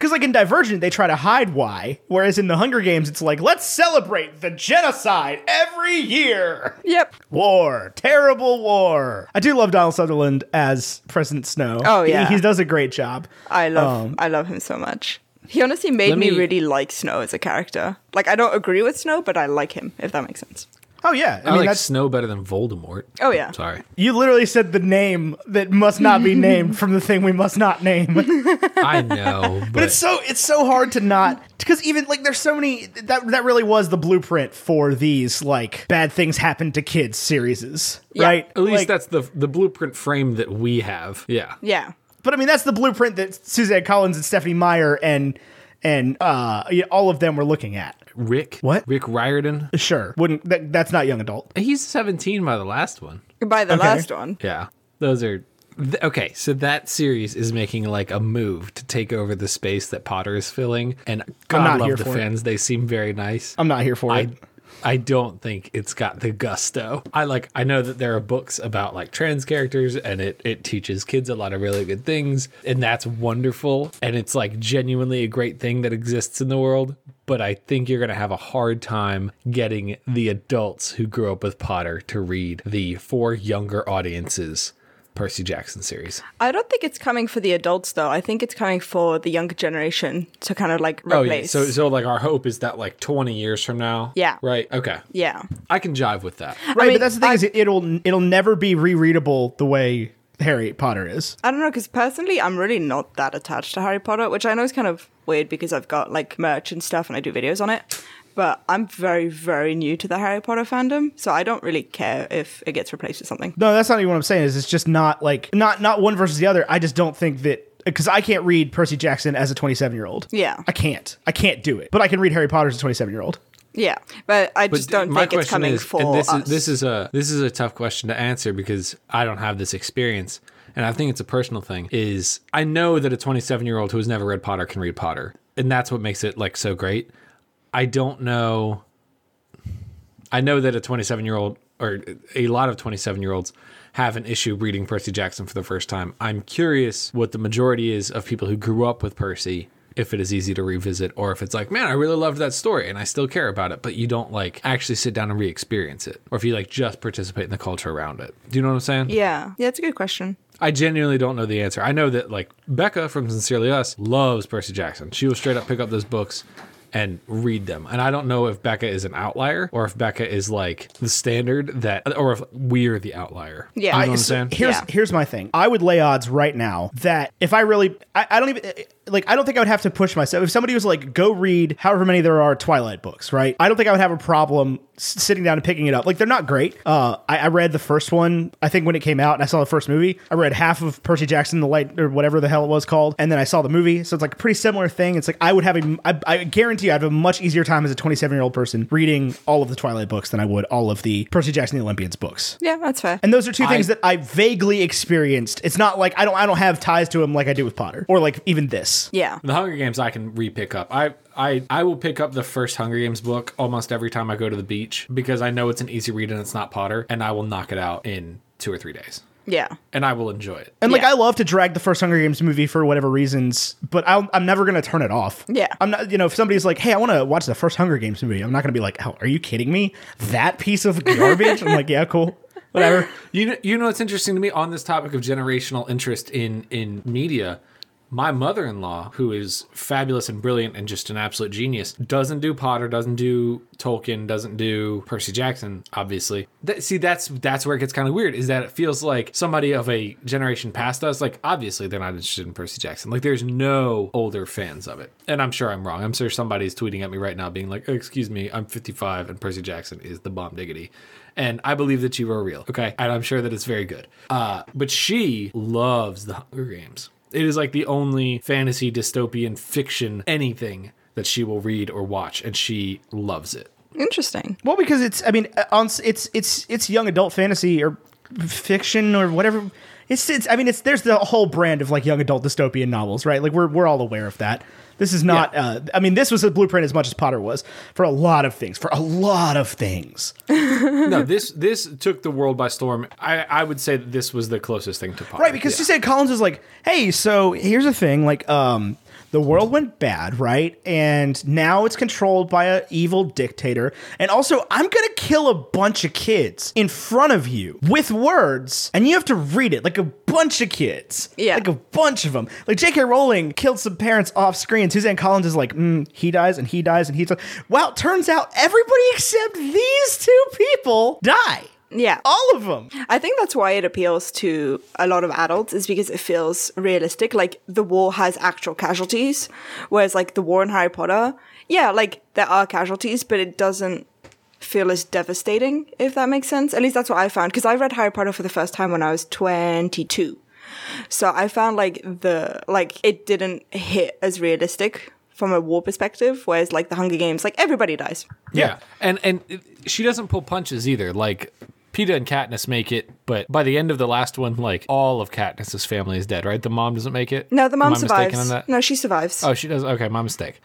Because like in Divergent, they try to hide why, whereas in the Hunger Games, it's like let's celebrate the genocide every year. yep. War, terrible war. I do love Donald Sutherland as President Snow. Oh, He- yeah. he, does a great job. I love Um, I love him so much. He honestly made me, me- really like Snow as a character. Like I don't agree with Snow, but I like him if that makes sense. Oh yeah, I, I, mean like that's Snow better than Voldemort. Oh yeah. Sorry. you literally said the name that must not be *laughs* named from the thing we must not name. *laughs* I know, but, But it's so it's so hard to not because even like there's so many that that really was the blueprint for these like bad things happen to kids series, Yeah. right? at least Like, that's the the blueprint frame that we have. Yeah. Yeah. But I mean, that's the blueprint that Suzanne Collins and Stephenie Meyer and and uh all of them were looking at. Rick. What? Rick Riordan. Sure, wouldn't that, that's not young adult. He's 17 by the last one. By the Okay. last one. Yeah. Those are th- okay. So that series is making like a move to take over the space that Potter is filling, and God love the for it. fans. They seem very nice. I'm not here for I it. I don't think it's got the gusto. I like I know that there are books about like trans characters and it it teaches kids a lot of really good things and that's wonderful and it's like genuinely a great thing that exists in the world, but I think you're going to have a hard time getting the adults who grew up with Potter to read the for younger audiences Percy Jackson series. I don't think it's coming for the adults though. I think it's coming for the younger generation to kind of like Oh yeah. So so like our hope is that like 20 years from now. Yeah. Right. Okay. yeah. I can jive with that. Right, mean, but that's the thing I- is it, it'll it'll never be rereadable the way Harry Potter is. I don't know because personally, I'm really not that attached to Harry Potter, which I know is kind of weird because I've got like merch and stuff and I do videos on it. But I'm very, very new to the Harry Potter fandom, so I don't really care if it gets replaced with something. No, that's not even what I'm saying. Is it's just not like not not one versus the other. I just don't think that because I can't read Percy Jackson as a 27 year old. Yeah. I can't. I can't do it. But I can read Harry Potter as a 27 year old. Yeah, but I But just don't my think it's question coming is, for and this us. is this is a this is a tough question to answer because I don't have this experience, and I think it's a personal thing. Is I know that a 27 year old who has never read Potter can read Potter, and that's what makes it like so great. I don't know. I know that a 27 year old or a lot of 27 year olds have an issue reading Percy Jackson for the first time. I'm curious what the majority is of people who grew up with Percy. If it is easy to revisit, or if it's like, man, I really loved that story and I still care about it, but you don't like actually sit down and re experience it, or if you like just participate in the culture around it. Do you know what I'm saying? yeah, yeah, it's a good question. I genuinely don't know the answer. I know that like Becca from Sincerely Us loves Percy Jackson. She will straight up pick up those books and read them. And I don't know if Becca is an outlier or if Becca is like the standard that, or if we're the outlier. Yeah. you I- know what I'm So saying? here's Yeah. here's my thing. I would lay odds right now that if I really, I, I don't even like. I don't think I would have to push myself. If somebody was like, "Go read however many there are Twilight books," right? I don't think I would have a problem s- sitting down and picking it up. Like they're not great. Uh, I, I read the first one. I think when it came out, and I saw the first movie. I read half of Percy Jackson, the Light or whatever the hell it was called, and then I saw the movie. So it's like a pretty similar thing. It's like I would have a, I, I guarantee you, I'd have a much easier time as a 27 year old person reading all of the Twilight books than I would all of the Percy Jackson the Olympians books. Yeah, that's fair. And those are two things that I vaguely experienced. It's not like I don't I don't have ties to them like I do with Potter or like even this. Yeah, The Hunger Games I can re-pick up. I I I will pick up the first Hunger Games book almost every time I go to the beach because I know it's an easy read and it's not Potter, and I will knock it out in two or three days, yeah, and I will enjoy it. And like Yeah. I love to drag the first Hunger Games movie for whatever reasons, but I'll, I'm never gonna turn it off. Yeah. I'm not. You know, if somebody's like, "Hey, I want to watch the first Hunger Games movie," I'm not gonna be like, "Oh, are you kidding me? That piece of garbage?" I'm like, "Yeah, cool, whatever." You know, you know what's interesting to me on this topic of generational interest in in media. My mother-in-law, who is fabulous and brilliant and just an absolute genius, doesn't do Potter, doesn't do Tolkien, doesn't do Percy Jackson, obviously. That, see, that's that's where it gets kind of weird. Is that it feels like somebody of a generation past us, like obviously they're not interested in Percy Jackson. Like there's no older fans of it, and I'm sure I'm wrong. I'm sure somebody's tweeting at me right now, being like, "Excuse me, I'm 55, and Percy Jackson is the bomb diggity." And I believe that you are real, okay? And I'm sure that it's very good. Uh, but she loves the Hunger Games. It is like the only fantasy dystopian fiction anything that she will read or watch, and she loves it. Interesting. Well, because it's I mean uh, on it's it's it's young adult fantasy or fiction or whatever. It's it's I mean it's there's the whole brand of like young adult dystopian novels, right? Like we're we're all aware of that. This is not. Uh, I mean, this was a blueprint as much as Potter was for a lot of things. For a lot of things. *laughs* no, this this took the world by storm. I, I would say that this was the closest thing to Potter. Right, because Yeah. she said Collins was like, "Hey, so here's the thing, like, um, the world went bad, right? And now it's controlled by an evil dictator. And also, I'm gonna kill a bunch of kids in front of you with words, and you have to read it like a bunch of kids, Yeah. like a bunch of them. Like J.K. Rowling killed some parents off screen. Suzanne Collins is like, mm, he dies and he dies and he dies. Well, turns out everybody except these two people die. Yeah. All of them. I think that's why it appeals to a lot of adults is because it feels realistic. Like the war has actual casualties, whereas like the war in Harry Potter, yeah, like there are casualties, but it doesn't feel as devastating, if that makes sense. At least that's what I found because I read Harry Potter for the first time when I was 22. So I found like the like it didn't hit as realistic from a war perspective, whereas like the Hunger Games, like everybody dies. Yeah, and and it- she doesn't pull punches either. Like Peeta and Katniss make it, but by the end of the last one, like all of Katniss's family is dead. Right? The mom doesn't make it. No, the mom Am I survives. on that? No, she survives. Oh, she does. Okay, my mistake.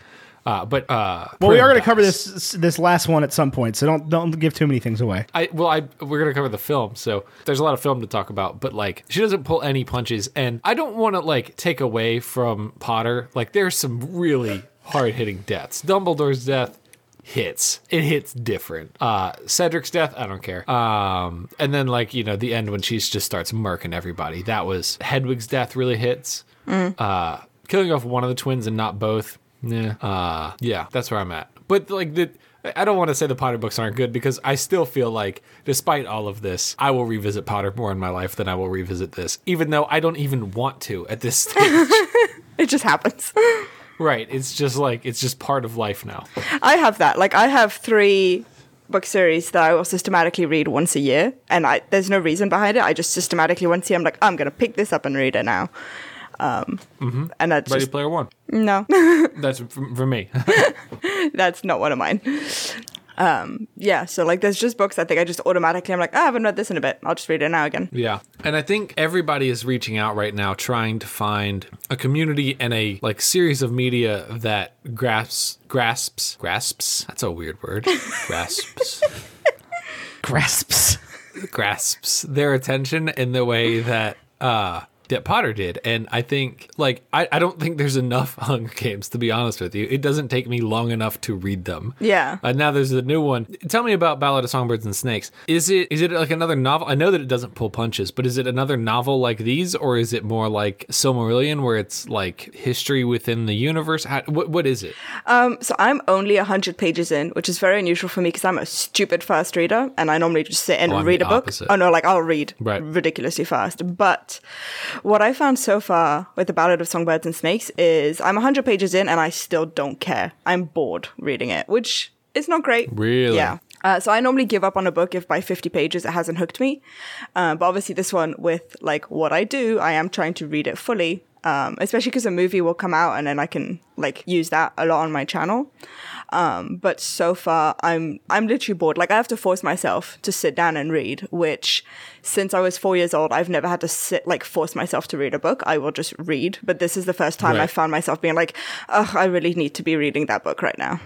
Uh, but uh, Well, we are going to cover this this last one at some point, so don't don't give too many things away. I well, I we're gonna cover the film, so there's a lot of film to talk about. But like, she doesn't pull any punches, and I don't want to like take away from Potter. Like, there's some really hard hitting deaths. Dumbledore's death hits. It hits different. Uh, Cedric's death, I don't care. Um, and then like you know the end when she just starts murking everybody. That was Hedwig's death really hits. Uh, killing off one of the twins and not both. Yeah. Uh, yeah, that's where I'm at. But like the. I don't want to say the Potter books aren't good because I still feel like, despite all of this, I will revisit Potter more in my life than I will revisit this, even though I don't even want to at this *laughs* stage. *laughs* It just happens. *laughs* right. It's just like, it's just part of life now. I have that. Like I have three book series that I will systematically read once a year, and I there's no reason behind it. I just systematically once a year I'm like I'm gonna pick this up and read it now. Um, and that's Ready just Player One. no, That's for, for me. *laughs* that's not one of mine. Um, yeah, so like there's just books I think I just automatically I'm like "Ah, I haven't read this in a bit. I'll just read it now again. Yeah. And I think everybody is reaching out right now trying to find a community and a like series of media that grasps grasps grasps. That's a weird word. *laughs* grasps *laughs* Grasps. grasps their attention in the way that uh that Potter did. And I think like I, I don't think there's enough *laughs* Hunger Games to be honest with you. It doesn't take me long enough to read them. Yeah. Uh, now there's a new one. Tell me about Ballad of Songbirds and Snakes. Is it is it like another novel? I know that it doesn't pull punches, but is it another novel like these, or is it more like Silmarillion, where it's like history within the universe? How, what what is it? Um, so I'm only 100 pages in, which is very unusual for me because I'm a stupid fast reader and I normally just sit and Oh, read a book. opposite. Oh no, like I'll read Right. ridiculously fast. But what I found so far with the Ballad of Songbirds and Snakes is I'm 100 pages in and I still don't care. I'm bored reading it, which is not great. Really? Yeah. Uh, so I normally give up on a book if by 50 pages it hasn't hooked me. Uh, but obviously this one with like what I do, I am trying to read it fully. Um, especially because a movie will come out and then I can like use that a lot on my channel. Um, but so far I'm I'm literally bored. Like I have to force myself to sit down and read, which since I was four years old, I've never had to sit like force myself to read a book. I will just read. But this is the first time I Right. found myself being like, oh, I really need to be reading that book right now.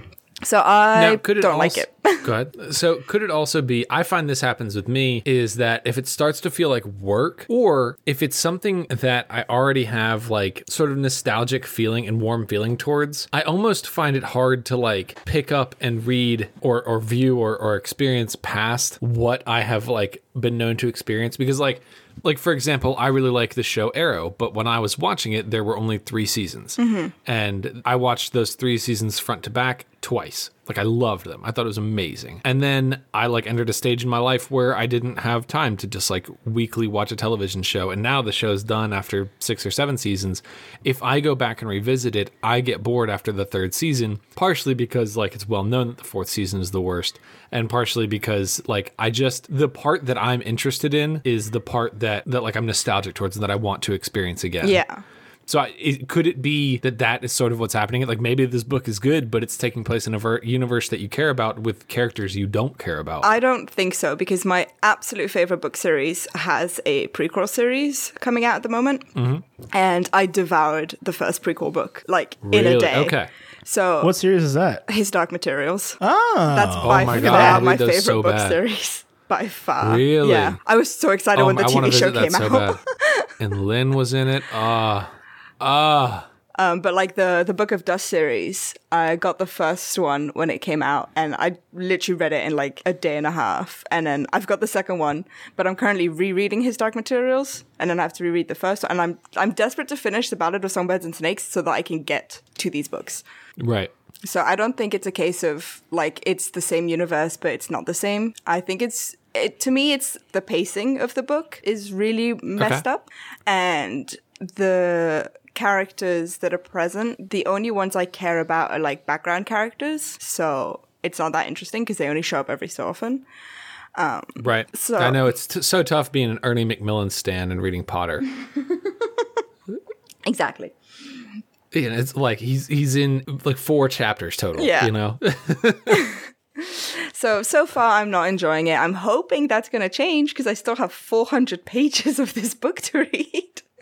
So I don't like it. *laughs* Go ahead. So could it also be? I find this happens with me is that if it starts to feel like work, or if it's something that I already have like sort of nostalgic feeling and warm feeling towards, I almost find it hard to like pick up and read or or view or or experience past what I have like been known to experience because like like for example, I really like the show Arrow, but when I was watching it, there were only three seasons, mm-hmm. and I watched those three seasons front to back twice. Like I loved them. I thought it was amazing. And then I like entered a stage in my life where I didn't have time to just like weekly watch a television show. And now the show's done after six or seven seasons. If I go back and revisit it, I get bored after the third season, partially because like it's well known that the fourth season is the worst, and partially because like I just the part that I'm interested in is the part that that like I'm nostalgic towards and that I want to experience again. Yeah. So I, it, could it be that that is sort of what's happening? Like maybe this book is good, but it's taking place in a ver- universe that you care about with characters you don't care about. I don't think so because my absolute favorite book series has a prequel series coming out at the moment, Mm-hmm. and I devoured the first prequel book like in a Really? day. Okay. So What series is that? His Dark Materials. Oh, That's by my far God, my favorite so book bad. series. *laughs* By far. Really? Yeah. I was so excited when the I TV show came so out. bad. *laughs* and Lin was in it. Ah, ah. Um, but like the the Book of Dust series, I got the first one when it came out, and I literally read it in like a day and a half. And then I've got the second one, but I'm currently rereading his Dark Materials, and then I have to reread the first one. And I'm I'm desperate to finish the Ballad of Songbirds and Snakes so that I can get to these books. right. So I don't think it's a case of like it's the same universe, but it's not the same. I think it's it to me it's the pacing of the book is really messed Okay. up, and the characters that are present, the only ones I care about are like background characters. So it's not that interesting because they only show up every so often. Um, right. So- I know it's t- so tough being an Ernie Macmillan stan and reading Potter. *laughs* Exactly. and it's like he's he's in like four chapters total. Yeah. You know. *laughs* So so far I'm not enjoying it. I'm hoping that's going to change because I still have 400 pages of this book to read. *laughs*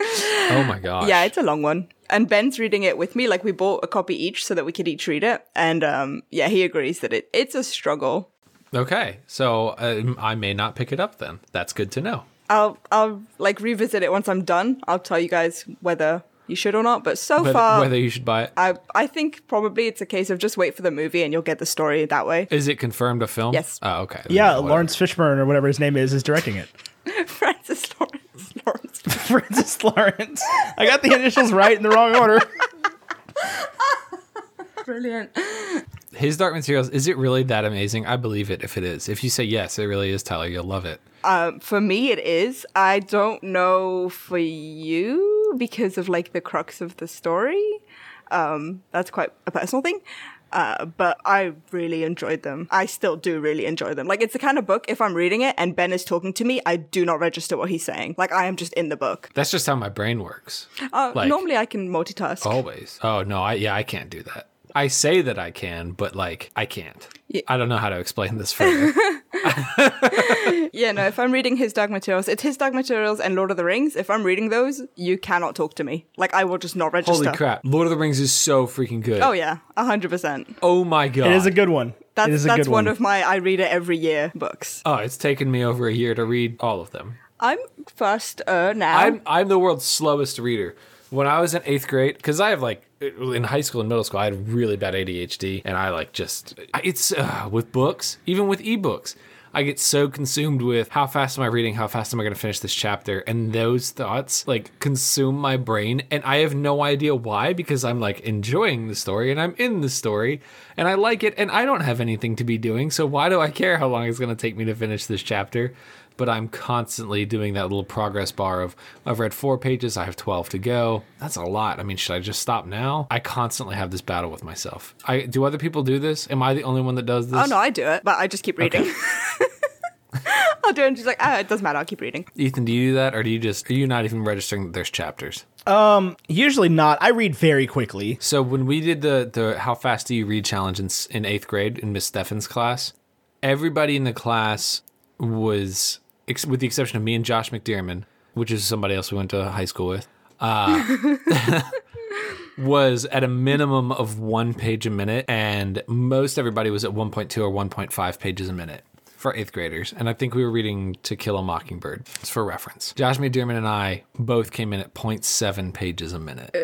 oh my gosh. Yeah, it's a long one. And Ben's reading it with me. Like we bought a copy each so that we could each read it. And um, yeah, he agrees that it it's a struggle. Okay. So um, I may not pick it up then. That's good to know. I'll I'll like revisit it once I'm done. I'll tell you guys whether you should or not. But so But far, whether you should buy it. I I think probably it's a case of just wait for the movie and you'll get the story that way. Is it confirmed a film? Yes. Oh, okay. yeah. Whatever. Laurence Fishburne or whatever his name is is directing it. *laughs* Francis Lawrence Lawrence. *laughs* Francis Lawrence. I got the initials right in the wrong order. *laughs* Brilliant. His Dark Materials, is it really that amazing? I believe it if it is. If you say yes, it really is, Tyler, you'll love it. Um, for me, it is. I don't know for you because of like the crux of the story. Um, that's quite a personal thing. Uh, but I really enjoyed them. I still do really enjoy them. Like it's the kind of book if I'm reading it and Ben is talking to me, I do not register what he's saying. Like I am just in the book. That's just how my brain works. Uh, Like- normally I can multitask. Always. Oh, no. I Yeah, I can't do that. I say that I can, but like, I can't. Yeah. I don't know how to explain this further. *laughs* *laughs* Yeah, no. If I'm reading his Dark Materials, it's his Dark Materials and Lord of the Rings. If I'm reading those, you cannot talk to me. Like I will just not register. Holy crap. Lord of the Rings is so freaking good. Oh yeah, hundred percent. Oh my God. It is a good one. it That's is a that's good one one. of my I read it every year books. Oh, it's taken me over a year to read all of them. I'm first uh, now. I'm I'm the world's slowest reader. When I was in eighth grade, because I have like in high school and middle school, I had really bad ADHD, and I like just it's uh, with books, even with ebooks. I get so consumed with how fast am I reading, how fast am I going to finish this chapter, and those thoughts like consume my brain, and I have no idea why because I'm like enjoying the story and I'm in the story and I like it, and I don't have anything to be doing, so why do I care how long it's going to take me to finish this chapter? But I'm constantly doing that little progress bar of I've read four pages, I have 12 to go. That's a lot. I mean, should I just stop now? I constantly have this battle with myself. I do other people do this? Am I the only one that does this? oh no, I do it, but I just keep reading. *laughs* I'll do it, and she's like, ah, it doesn't matter. I'll keep reading. Ethan, do you do that or do you just are you not even registering that there's chapters? Um, Usually not. I read very quickly. So when we did the the how fast do you read challenge in, in 8th grade in Miss Steffen's class, everybody in the class was ex- with the exception of me and Josh McDearman, which is somebody else we went to high school with. uh, *laughs* was at a minimum of one page a minute, and most everybody was at 1.2 or 1.5 pages a minute. For eighth graders, and I think we were reading To Kill a Mockingbird. It's for reference. Josh McDermott and I both came in at 0.7 pages a minute,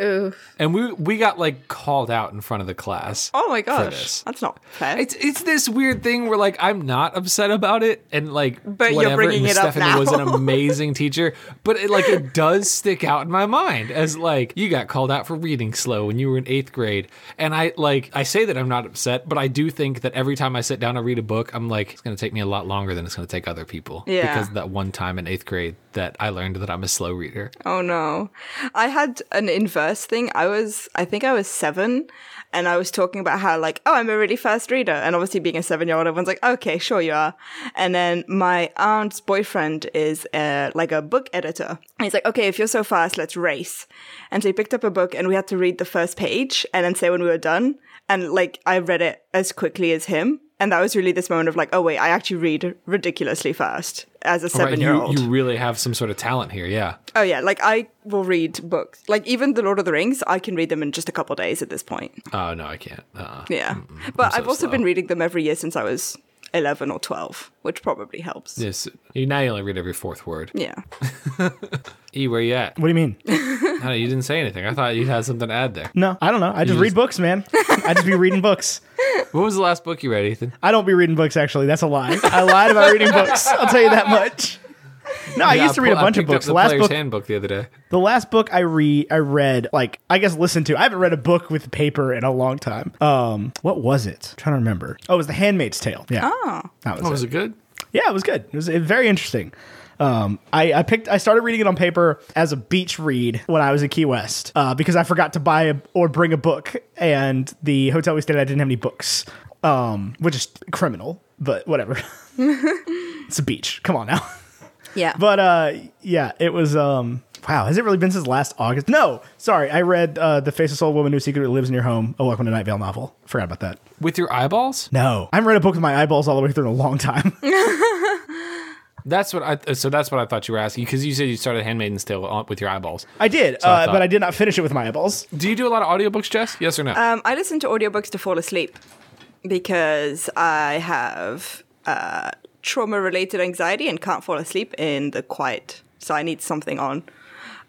and we we got like called out in front of the class. Oh my gosh, that's not fair. It's it's this weird thing where like I'm not upset about it, and like But you're whatever. bringing and it up Stephanie was an *laughs* amazing teacher, but it, like it does stick out in my mind as like you got called out for reading slow when you were in eighth grade, and I like I say that I'm not upset, but I do think that every time I sit down to read a book, I'm like it's going to take me a lot longer than it's going to take other people. Yeah. because that one time in eighth grade that I learned that I'm a slow reader. Oh no. I had an inverse thing. I was, I think I was seven and I was talking about how like, oh, I'm a really fast reader. And obviously being a seven year old, everyone's like, okay, sure you are. And then my aunt's boyfriend is uh, like a book editor. And he's like, okay, if you're so fast, let's race. And so he picked up a book and we had to read the first page and then say when we were done. And like, I read it as quickly as him. And that was really this moment of like, oh wait, I actually read ridiculously fast as a oh, Right, seven year you, old. you really have some sort of talent here, yeah. Oh yeah, like I will read books. Like even the Lord of the Rings, I can read them in just a couple days at this point. Oh no, I can't. Uh-uh. Yeah, but so I've also slow. been reading them every year since I was eleven or twelve, which probably helps. Yes, you now you only read every fourth word. Yeah. *laughs* e, where you at? What do you mean? *laughs* No, you didn't say anything. I thought you had something to add there. No, I don't know. I just just- read books, man. I just be reading books. *laughs* What was the last book you read, Ethan? I don't be reading books. Actually, that's a lie. I lied about reading books. I'll tell you that much. No, I used to read a pull- I bunch of picked up books. The, The last book, Handbook the other day. the last book I read, I read like I guess listened to. I haven't read a book with paper in a long time. Um, what was it? I'm trying to remember. Oh, it was The Handmaid's Tale. Yeah, Oh. that was Oh, it. was it good? Yeah, it was good. It was very interesting. Um, I, I picked. I started reading it on paper as a beach read when I was in Key West uh, because I forgot to buy a, or bring a book, and the hotel we stayed at didn't have any books, um, which is criminal. But whatever. *laughs* it's a beach. Come on now. *laughs* Yeah. But uh, yeah, it was. Um, wow, has it really been since last August? No, sorry. I read uh, the Faceless Old Woman Who Secretly Lives in Your Home. A Welcome to Night Vale novel. Forgot about that. With your eyeballs? No, I haven't read a book with my eyeballs all the way through in a long time. *laughs* That's what I. So that's what I thought you were asking because you said you started Handmaiden's Tale with your eyeballs. I did, I uh, thought- but I did not finish it with my eyeballs. Do you do a lot of audiobooks, Jess? Yes or no? um, I listen to audiobooks to fall asleep because I have uh, trauma-related anxiety and can't fall asleep in the quiet. So I need something on.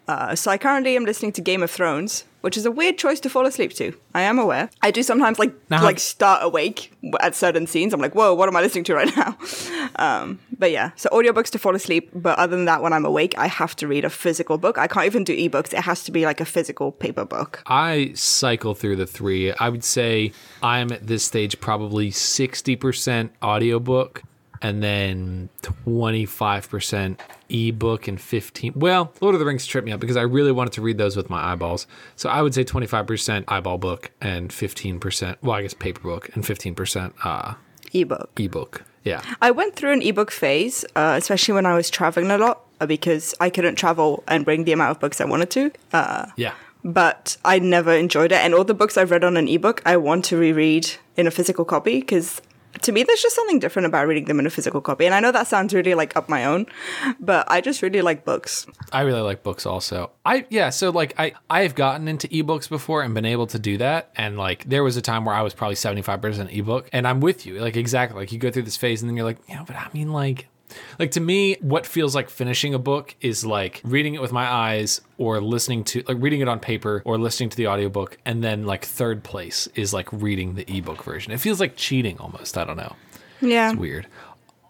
Uh, so I currently am listening to Game of Thrones, which is a weird choice to fall asleep to. I am aware. I do sometimes like Now- like start awake at certain scenes. I'm like, whoa, what am I listening to right now? *laughs* Um, but yeah, so audiobooks to fall asleep. But other than that, when I'm awake, I have to read a physical book. I can't even do ebooks. It has to be like a physical paper book. I cycle through the three. I would say I'm at this stage probably 60% audiobook and then 25% ebook and 15 well lord of the rings tripped me up because i really wanted to read those with my eyeballs so i would say 25% eyeball book and 15% well i guess paper book and 15% uh Ebook. ebook yeah I went through an ebook phase, uh, especially when I was traveling a lot uh, because I couldn't travel and bring the amount of books I wanted to. Uh, yeah but I never enjoyed it. And all the books I've read on an ebook, I want to reread in a physical copy because to me, there's just something different about reading them in a physical copy. And I know that sounds really like up my own, but I just really like books. I really like books also. I yeah, so like I I've gotten into ebooks before and been able to do that and like there was a time where I was probably 75% ebook and I'm with you. Like exactly. Like you go through this phase and then you're like, "Yeah, but I mean like like to me what feels like finishing a book is like reading it with my eyes or listening to like reading it on paper or listening to the audiobook and then like third place is like reading the ebook version. It feels like cheating almost, I don't know. Yeah. It's weird.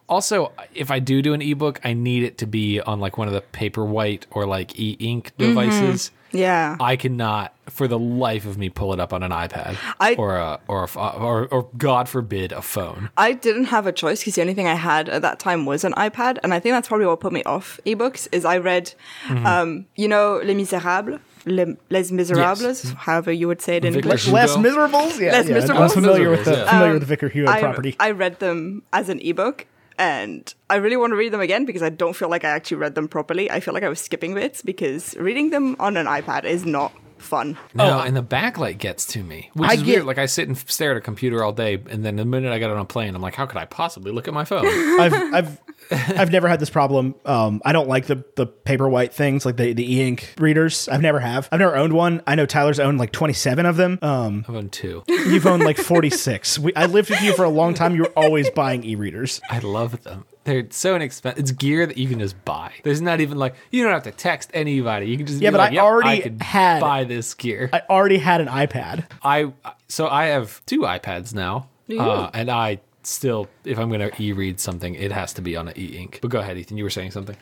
Also, if I do do an ebook, I need it to be on like one of the Paperwhite or like e-ink mm-hmm. devices. Yeah. I cannot, for the life of me, pull it up on an iPad I- or a or a, or or God forbid a phone. I didn't have a choice because the only thing I had at that time was an iPad, and I think that's probably what put me off ebooks. Is I read, Mm-hmm. um, you know, Les Miserables, Les, Les Miserables, however you would say it in Victor English. Hugo. Less miserables. Yeah, Less yeah. Miserables? I'm familiar with the yeah. familiar with the Victor Hugo I, property. I read them as an ebook, and I really want to read them again because I don't feel like I actually read them properly. I feel like I was skipping bits because reading them on an iPad is not fun. No, and the backlight gets to me, which I is get- weird. Like I sit and stare at a computer all day, and then the minute I get on a plane, I'm like, how could I possibly look at my phone? *laughs* I've I've I've never had this problem. Um, I don't like the the paper white things like the the e ink readers. I've never have. I've never owned one. I know Tyler's owned like twenty seven of them. Um, I've owned two. you've owned like forty six. we, I lived with you for a long time. You were always buying e readers. I love them. They're so inexpensive. It's gear that you can just buy. There's not even like you don't have to text anybody. You can just Yeah, be but like, I "Yep, already could had- buy this gear. I already had an iPad. I so I have two iPads now, uh, and I still, if I'm going to e-read something, it has to be on an e-ink. But go ahead, Ethan. You were saying something.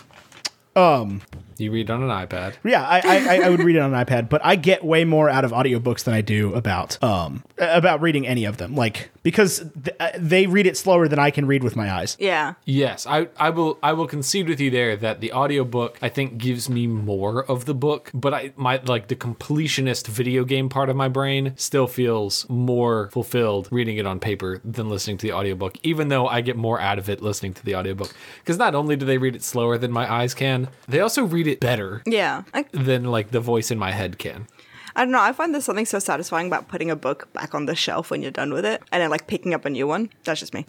Um, You read on an iPad. yeah, I, I I would read it on an iPad, but I get way more out of audiobooks than I do about um about reading any of them. Like because th- uh, they read it slower than I can read with my eyes. Yeah. Yes, I, I will I will concede with you there that the audiobook I think gives me more of the book, but I my like the completionist video game part of my brain still feels more fulfilled reading it on paper than listening to the audiobook, even though I get more out of it listening to the audiobook. Because not only do they read it slower than my eyes can, they also read it better Yeah. I, than like the voice in my head can. I don't know. I find there's something so satisfying about putting a book back on the shelf when you're done with it and then like picking up a new one. That's just me.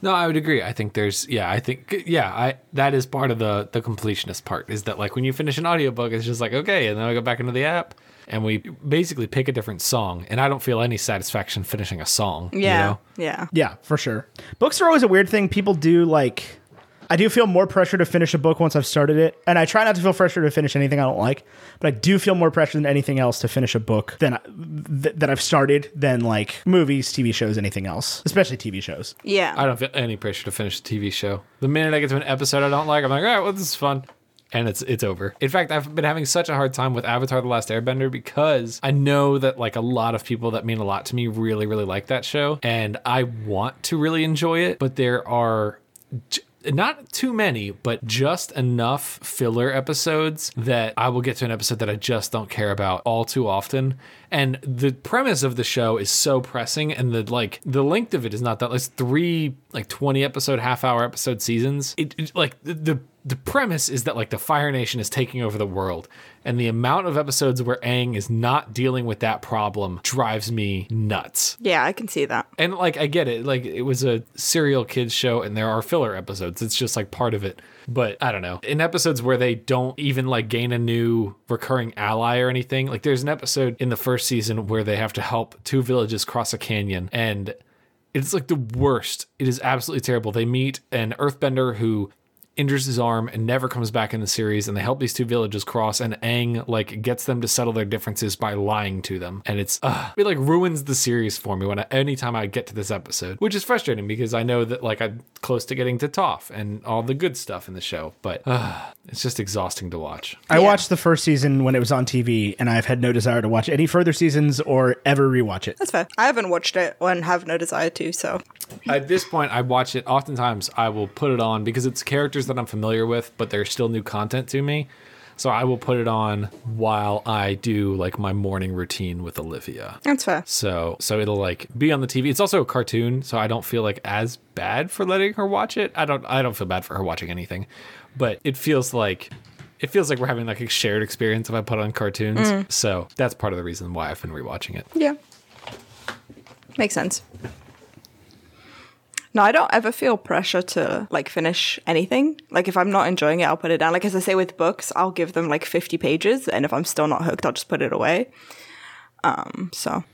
No, I would agree. I think there's yeah, I think yeah, I that is part of the the completionist part is that like when you finish an audiobook it's just like okay, and then I go back into the app and we basically pick a different song and I don't feel any satisfaction finishing a song, Yeah. you know? Yeah. Yeah, for sure. Books are always a weird thing. People do like. I do feel more pressure to finish a book once I've started it, and I try not to feel pressure to finish anything I don't like. But I do feel more pressure than anything else to finish a book than th- that I've started than like movies, TV shows, anything else, especially TV shows. Yeah. I don't feel any pressure to finish a TV show. The minute I get to an episode I don't like, I'm like, all right, well, this is fun. And it's it's over. In fact, I've been having such a hard time with Avatar: The Last Airbender because I know that like a lot of people that mean a lot to me really really like that show, and I want to really enjoy it, but there are j- not too many, but just enough filler episodes that I will get to an episode that I just don't care about all too often. And the premise of the show is so pressing, and the like the length of it is not that. It's three like twenty episode, half hour episode seasons. It, it- like the, the the premise is that like the Fire Nation is taking over the world, and the amount of episodes where Aang is not dealing with that problem drives me nuts yeah, I can see that. and like I get it, like it was a serial kids show, and there are filler episodes. It's just like part of it. But I don't know. In episodes where they don't even like gain a new recurring ally or anything, like there's an episode in the first season where they have to help two villages cross a canyon, and it's like the worst. It is absolutely terrible. They meet an earthbender who injures his arm and never comes back in the series and they help these two villages cross and Aang like gets them to settle their differences by lying to them and it's uh, it like ruins the series for me when I, anytime I get to this episode which is frustrating because I know that like I'm close to getting to Toph and all the good stuff in the show but uh, it's just exhausting to watch I Yeah. watched the first season when it was on TV, and I've had no desire to watch any further seasons or ever rewatch it. That's fair. I haven't watched it and have no desire to, so at this point I watch it oftentimes I will put it on because it's characters that I'm familiar with but they're still new content to me so I will put it on while I do like my morning routine with Olivia that's fair. So so it'll like be on the TV. It's also a cartoon, so I don't feel like as bad for letting her watch it. I don't I don't feel bad for her watching anything. But it feels like it feels like we're having like a shared experience if I put on cartoons. Mm. So that's part of the reason why I've been rewatching it. Yeah. Makes sense. No, I don't ever feel pressure to like finish anything. Like if I'm not enjoying it, I'll put it down. Like as I say with books, I'll give them like 50 pages and if I'm still not hooked, I'll just put it away. Um, so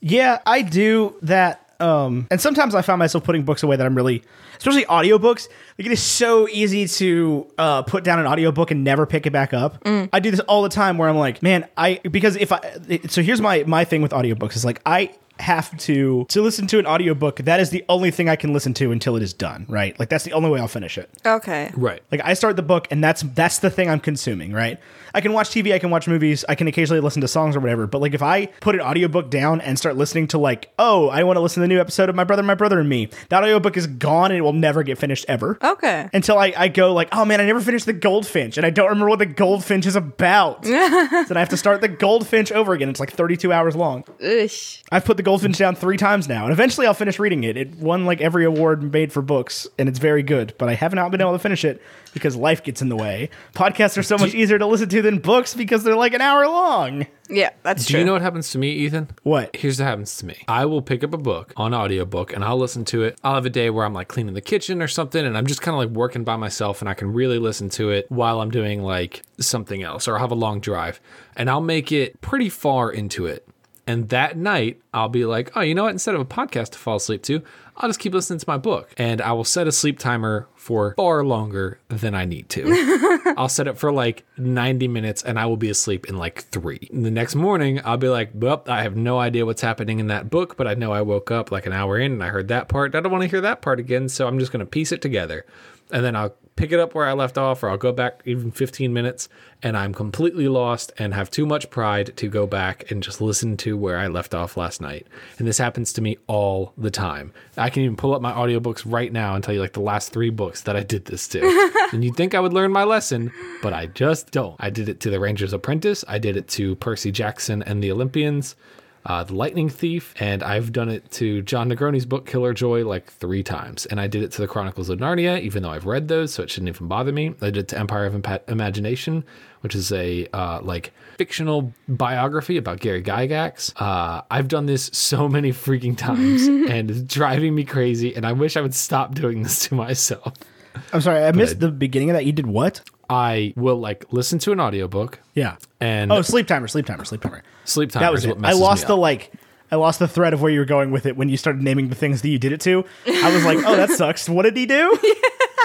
Yeah, I do that. Um, and sometimes I find myself putting books away that I'm really, especially audiobooks. Like it is so easy to uh, put down an audiobook and never pick it back up. I do this all the time where I'm like, man, I because if I so here's my my thing with audiobooks is like I have to to listen to an audiobook that is the only thing I can listen to until it is done, right? Like that's the only way I'll finish it. Okay. Right. Like I start the book and that's that's the thing I'm consuming, right? I can watch TV, I can watch movies, I can occasionally listen to songs or whatever, but like if I put an audiobook down and start listening to like, oh, I want to listen to the new episode of My Brother, My Brother and Me, that audiobook is gone and it will never get finished ever. Okay. Until I, I go like, oh man, I never finished the Goldfinch and I don't remember what the Goldfinch is about. so *laughs* then I have to start the Goldfinch over again. It's like 32 hours long. Ugh. I've put the Goldfinch mm-hmm. down three times now, and eventually I'll finish reading it. It won like every award made for books, and it's very good. But I have not been able to finish it because life gets in the way. Podcasts are so much easier to listen to than books because they're like an hour long. Yeah, that's true. Do true. you know what happens to me, Ethan? What? Here's what happens to me. I will pick up a book on audiobook and I'll listen to it. I'll have a day where I'm like cleaning the kitchen or something and I'm just kind of like working by myself and I can really listen to it while I'm doing like something else or I'll have a long drive and I'll make it pretty far into it. And that night, I'll be like, oh, you know what? Instead of a podcast to fall asleep to, I'll just keep listening to my book. And I will set a sleep timer for far longer than I need to. *laughs* I'll set it for like 90 minutes and I will be asleep in like three. And the next morning, I'll be like, well, I have no idea what's happening in that book, but I know I woke up like an hour in and I heard that part. I don't want to hear that part again. So I'm just going to piece it together. And then I'll pick it up where I left off, or I'll go back even 15 minutes and I'm completely lost and have too much pride to go back and just listen to where I left off last night. And this happens to me all the time. I can even pull up my audiobooks right now and tell you like the last three books that I did this to. *laughs* and you'd think I would learn my lesson, but I just don't. I did it to The Ranger's Apprentice, I did it to Percy Jackson and the Olympians uh, The Lightning Thief, and I've done it to Jon Negroni's book Killer Joy like three times. And I did it to The Chronicles of Narnia, even though I've read those, so it shouldn't even bother me. I did it to Empire of Impa- Imagination, which is a uh, like fictional biography about Gary Gygax. Uh, I've done this so many freaking times, *laughs* and it's driving me crazy. And I wish I would stop doing this to myself. I'm sorry, I missed the beginning of that. You did what? I will like listen to an audiobook Yeah. and Oh, sleep timer, sleep timer, sleep timer. sleep time. That was is it. what I lost me the up. like. I lost the thread of where you were going with it when you started naming the things that you did it to. I was like, oh, that sucks. What did he do?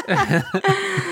*laughs*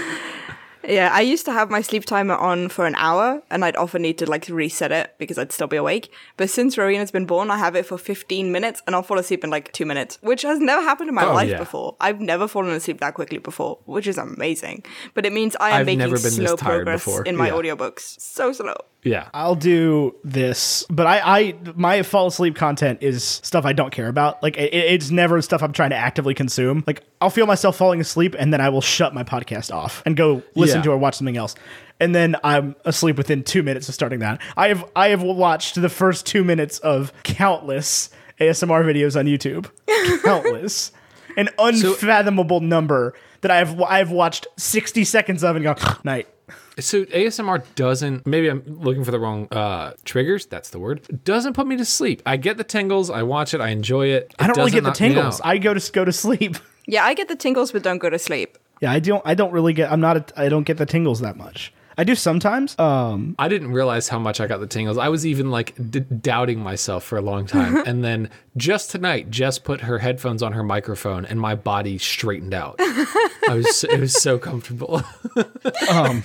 Yeah, I used to have my sleep timer on for an hour, and I'd often need to like reset it because I'd still be awake. But since Rowena's been born, I have it for 15 minutes, and I'll fall asleep in like two minutes, which has never happened in my Oh, life yeah. before. I've never fallen asleep that quickly before, which is amazing. But it means I am I've making never been this slow progress before. in my Yeah. audiobooks. So slow. Yeah. I'll do this, but I, I, my fall asleep content is stuff I don't care about. Like it, it's never stuff I'm trying to actively consume. Like I'll feel myself falling asleep, and then I will shut my podcast off and go listen Yeah. to or watch something else. And then I'm asleep within two minutes of starting that. I have, I have watched the first two minutes of countless ASMR videos on YouTube. *laughs* Countless, an unfathomable number that I have, I have watched 60 seconds of and gone night. So ASMR doesn't. Maybe I'm looking for the wrong uh, triggers. That's the word. Doesn't put me to sleep. I get the tingles. I watch it. I enjoy it. I don't really get the tingles. I go to go to sleep. Yeah, I get the tingles, but don't go to sleep. Yeah, I don't. I don't really get. I'm not. A, I don't get the tingles that much. I do sometimes. Um, I didn't realize how much I got the tingles. I was even like d- doubting myself for a long time. *laughs* and then just tonight, Jess put her headphones on her microphone and my body straightened out. I was it was so comfortable. *laughs*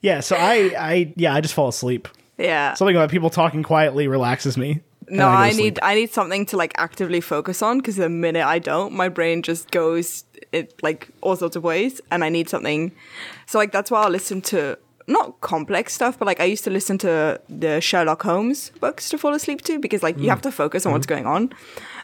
yeah. So I. I. Yeah. I just fall asleep. Yeah. Something about people talking quietly relaxes me. No, go to I need I need something to like actively focus on because the minute I don't, my brain just goes it like all sorts of ways, and I need something. So like that's why I listen to not complex stuff, but like I used to listen to the Sherlock Holmes books to fall asleep to because like you mm. have to focus on what's mm-hmm. going on,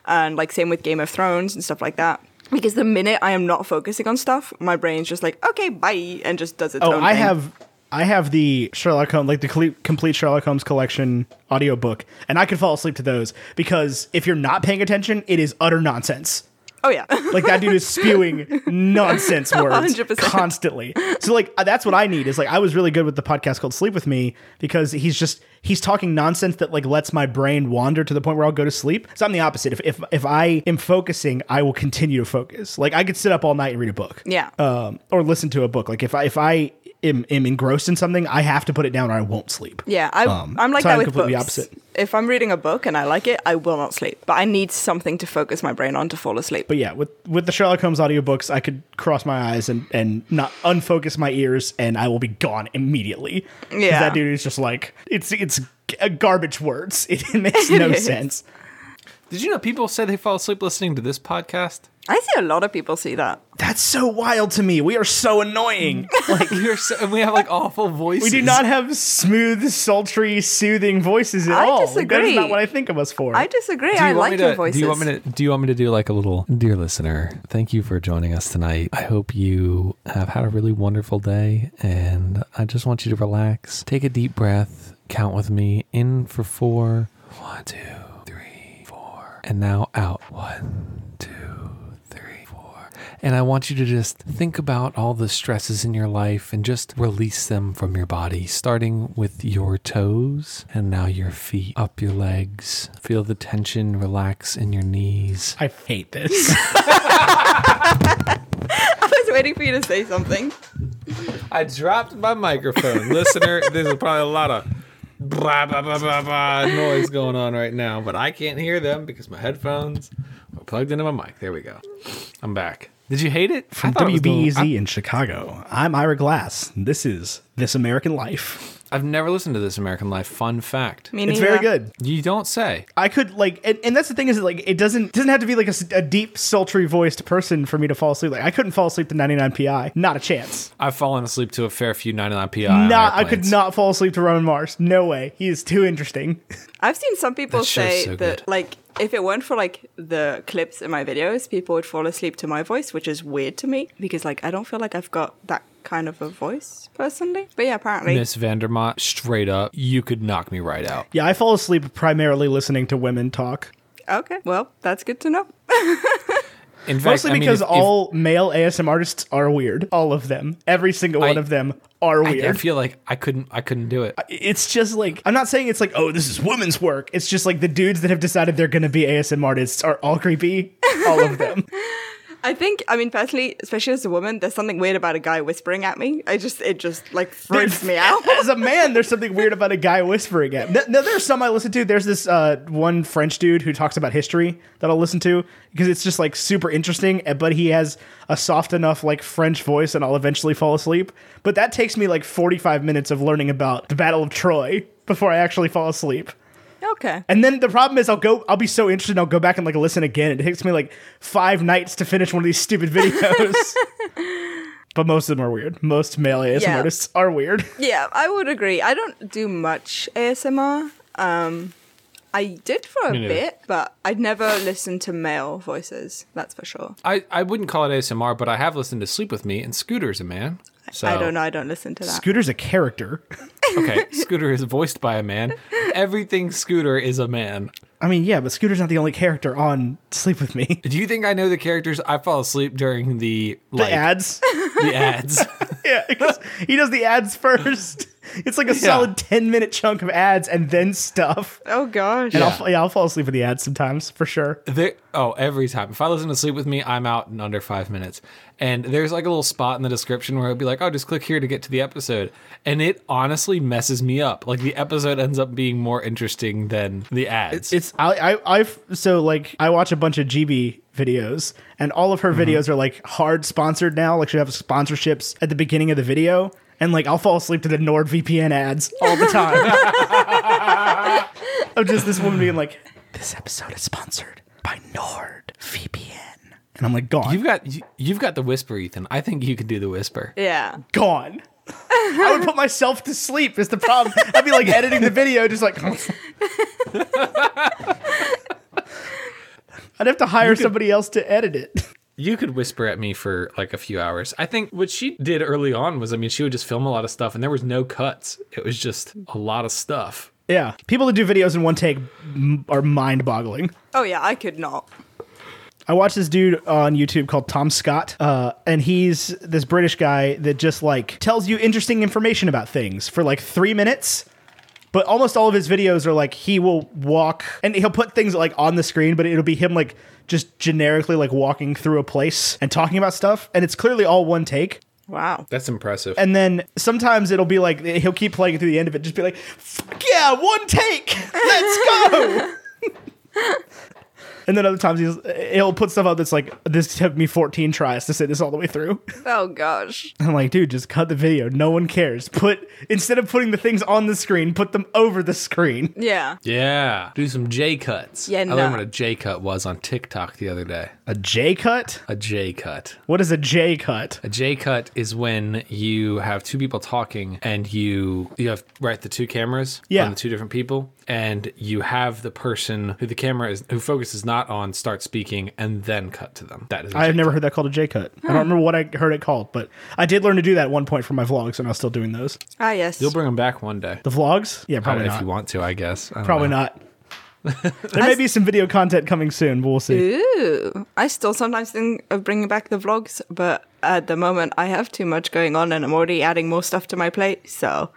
and like same with Game of Thrones and stuff like that. Because the minute I am not focusing on stuff, my brain's just like okay, bye, and just does its Oh, own I thing. have. I have the Sherlock Holmes, like the complete Sherlock Holmes collection audiobook, and I can fall asleep to those because if you're not paying attention, it is utter nonsense. Oh yeah. *laughs* Like that dude is spewing nonsense *laughs* words 100%. constantly. So like uh, that's what I need is like I was really good with the podcast called Sleep with Me because he's just he's talking nonsense that like lets my brain wander to the point where I'll go to sleep. So I'm the opposite. If if if I am focusing, I will continue to focus. Like I could sit up all night and read a book. Yeah. Um, or listen to a book. Like if I if I am, am engrossed in something, I have to put it down or I won't sleep. Yeah, I, Um, I'm like so that I'm with completely books. opposite. If I'm reading a book and I like it, I will not sleep. But I need something to focus my brain on to fall asleep. But yeah, with with the Sherlock Holmes audiobooks, I could cross my eyes and and not unfocus my ears, and I will be gone immediately. Yeah. that dude is just like it's it's g- garbage words. *laughs* It, makes no *laughs* sense. Did you know people say they fall asleep listening to this podcast? I see a lot of people see that. That's so wild to me. We are so annoying. *laughs* Like We are so, and we have like awful voices. we do not have smooth, sultry, soothing voices at I all. Like, that is disagree. not what I think of us for. I disagree. I like me your to, voices. Do you want me to? Do you want me to do like a little dear listener? Thank you for joining us tonight. I hope you have had a really wonderful day, and I just want you to relax, take a deep breath, count with me in for four. One, two, three, four. And now out. One, two, three, four. And I want you to just think about all the stresses in your life and just release them from your body, starting with your toes and now your feet, up your legs. Feel the tension relax in your knees. I hate this. *laughs* *laughs* I was waiting for you to say something. I dropped my microphone. Listener, there's probably a lot of blah, blah, blah, blah, blah noise going on right now, but I can't hear them because my headphones are plugged into my mic. There we go. I'm back. Did you hate it? From I thought it the- WBEZ in Chicago, I'm Ira Glass. This is This American Life. I've never listened to This American Life. Fun fact. Me It's neither. very good. You don't say. I could like, and, and that's the thing is that, like it doesn't doesn't have to be like a, s- a deep, sultry voiced person for me to fall asleep. Like I couldn't fall asleep to 99 PI, not a chance. I've fallen asleep to a fair few 99 PI. on Not, I could airplanes. not fall asleep to Roman Mars. No way. He is too interesting. I've seen some people That show's say so that, good. like, if it weren't for like the clips in my videos, people would fall asleep to my voice, which is weird to me because, like, I don't feel like I've got that kind of a voice personally. But yeah, apparently, Miss Vandermont, straight up, you could knock me right out. Yeah, I fall asleep primarily listening to women talk. okay, well, that's good to know. *laughs* In fact, Mostly I mean, because if- if- all male ASM artists are weird. All of them. Every single I- one of them are I, weird. I feel like I couldn't, I couldn't do it. it's just like I'm not saying it's like oh this is women's work. It's just like the dudes that have decided they're gonna be ASM artists are all creepy. All of them. *laughs* I think, I mean, personally, especially as a woman, there's something weird about a guy whispering at me. I just, it just like freaks me out. *laughs* As a man, there's *laughs* something weird about a guy whispering at. No, no, there's some I listen to. There's this uh, one French dude who talks about history that I'll listen to because it's just like super interesting. eh, But he has a soft enough like French voice, and I'll eventually fall asleep. But that takes me like 45 minutes of learning about the Battle of Troy before I actually fall asleep. Okay. And then the problem is I'll go I'll be so interested and I'll go back and like listen again. It takes me like five nights to finish one of these stupid videos. *laughs* but most of them are weird. Most male ASM Yeah. artists are weird. *laughs* Yeah, I would agree. I don't do much ASMR. Um, I did for a bit, but I'd never listened to male voices. That's for sure. I, I wouldn't call it ASMR, but I have listened to Sleep With Me, and Scooter's a man. So, I don't know. I don't listen to that. Scooter's a character. *laughs* Okay, Scooter is voiced by a man. Everything Scooter is a man. I mean, yeah, but Scooter's not the only character on Sleep With Me. Do you think I know the characters? I fall asleep during the The like ads. the ads. *laughs* yeah, because he does the ads *laughs* first. It's like a solid 10 minute chunk of ads and then stuff. oh gosh. And Yeah. I'll, yeah, I'll fall asleep with the ads sometimes, for sure. There, oh, every time. If I listen to Sleep With Me, I'm out in under five minutes. And there's like a little spot in the description where it'll be like, oh, just click here to get to the episode. And it honestly messes me up. Like the episode ends up being more interesting than the ads. It's I I I've so like I watch a bunch of GB videos and all of her Mm-hmm. videos are like hard sponsored now. Like she have sponsorships at the beginning of the video. And like I'll fall asleep to the NordVPN ads all the time. *laughs* of just this woman being like, "This episode is sponsored by NordVPN," and I'm like, "Gone, you've got you, you've got the whisper, Ethan. I think you could do the whisper. yeah. gone." I would put myself to sleep. Is the problem? I'd be like *laughs* editing the video, just like. *laughs* I'd have to hire somebody else to edit it. You could whisper at me for like a few hours. I think what she did early on was, I mean, she would just film a lot of stuff, and there was no cuts. It was just a lot of stuff. Yeah, people that do videos in one take are mind-boggling. Oh yeah. I could not. I watched this dude on YouTube called Tom Scott, uh, and he's this British guy that just like tells you interesting information about things for like three minutes. But almost all of his videos are like he will walk and he'll put things like on the screen, but it'll be him like just generically like walking through a place and talking about stuff, and it's clearly all one take. Wow. That's impressive. And then sometimes it'll be like he'll keep playing through the end of it, just be like, "Fuck yeah, one take, let's go." *laughs* and then other times he's, he'll put stuff out that's like, "This took me 14 tries to say this all the way through." *laughs* Oh gosh. I'm like, dude, just cut the video. No one cares. Put instead of putting the things on the screen, put them over the screen. *laughs* Yeah. yeah, do some J cuts. Yeah, I no. learned what a J cut was on TikTok the other day. A J cut? A J cut. What is a J cut? A J cut is when you have two people talking and you you have right the two cameras Yeah. on the two different people and you have the person who the camera is who focus is not on start speaking and then cut to them. That is. I I've never heard that called a J cut. I don't remember what I heard it called, but I did learn to do that at one point for my vlogs, and I was still doing those. Ah yes. You'll bring them back one day. The vlogs? Yeah, probably not. if you want to, I guess. I Probably know. not. *laughs* There may be some video content coming soon, but we'll see. Ooh, I still sometimes think of bringing back the vlogs, but at the moment I have too much going on and I'm already adding more stuff to my plate, so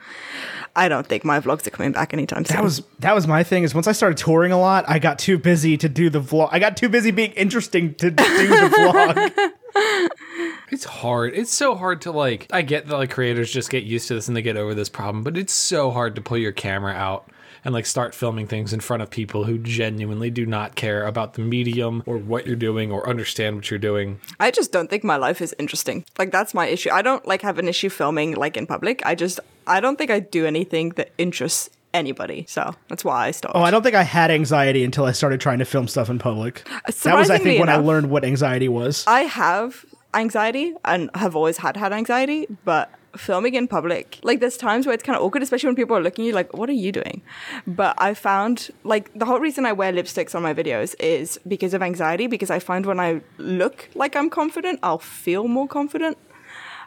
I don't think my vlogs are coming back anytime soon. That was that was my thing. Is once I started touring a lot, I got too busy to do the vlog. I got too busy being interesting to do the *laughs* vlog. It's hard. It's so hard to like. I get that like creators just get used to this and they get over this problem, but it's so hard to pull your camera out and like start filming things in front of people who genuinely do not care about the medium or what you're doing or understand what you're doing. I just don't think my life is interesting. Like that's my issue. I don't like have an issue filming like in public. I just I don't think I do anything that interests anybody. So that's why I stopped. Oh, I don't think I had anxiety until I started trying to film stuff in public. That was, I think, when I learned what anxiety was. I have anxiety and have always had had anxiety, but filming in public, like there's times where it's kind of awkward, especially when people are looking at you like, what are you doing? But I found like the whole reason I wear lipsticks on my videos is because of anxiety, because I find when I look like I'm confident, I'll feel more confident.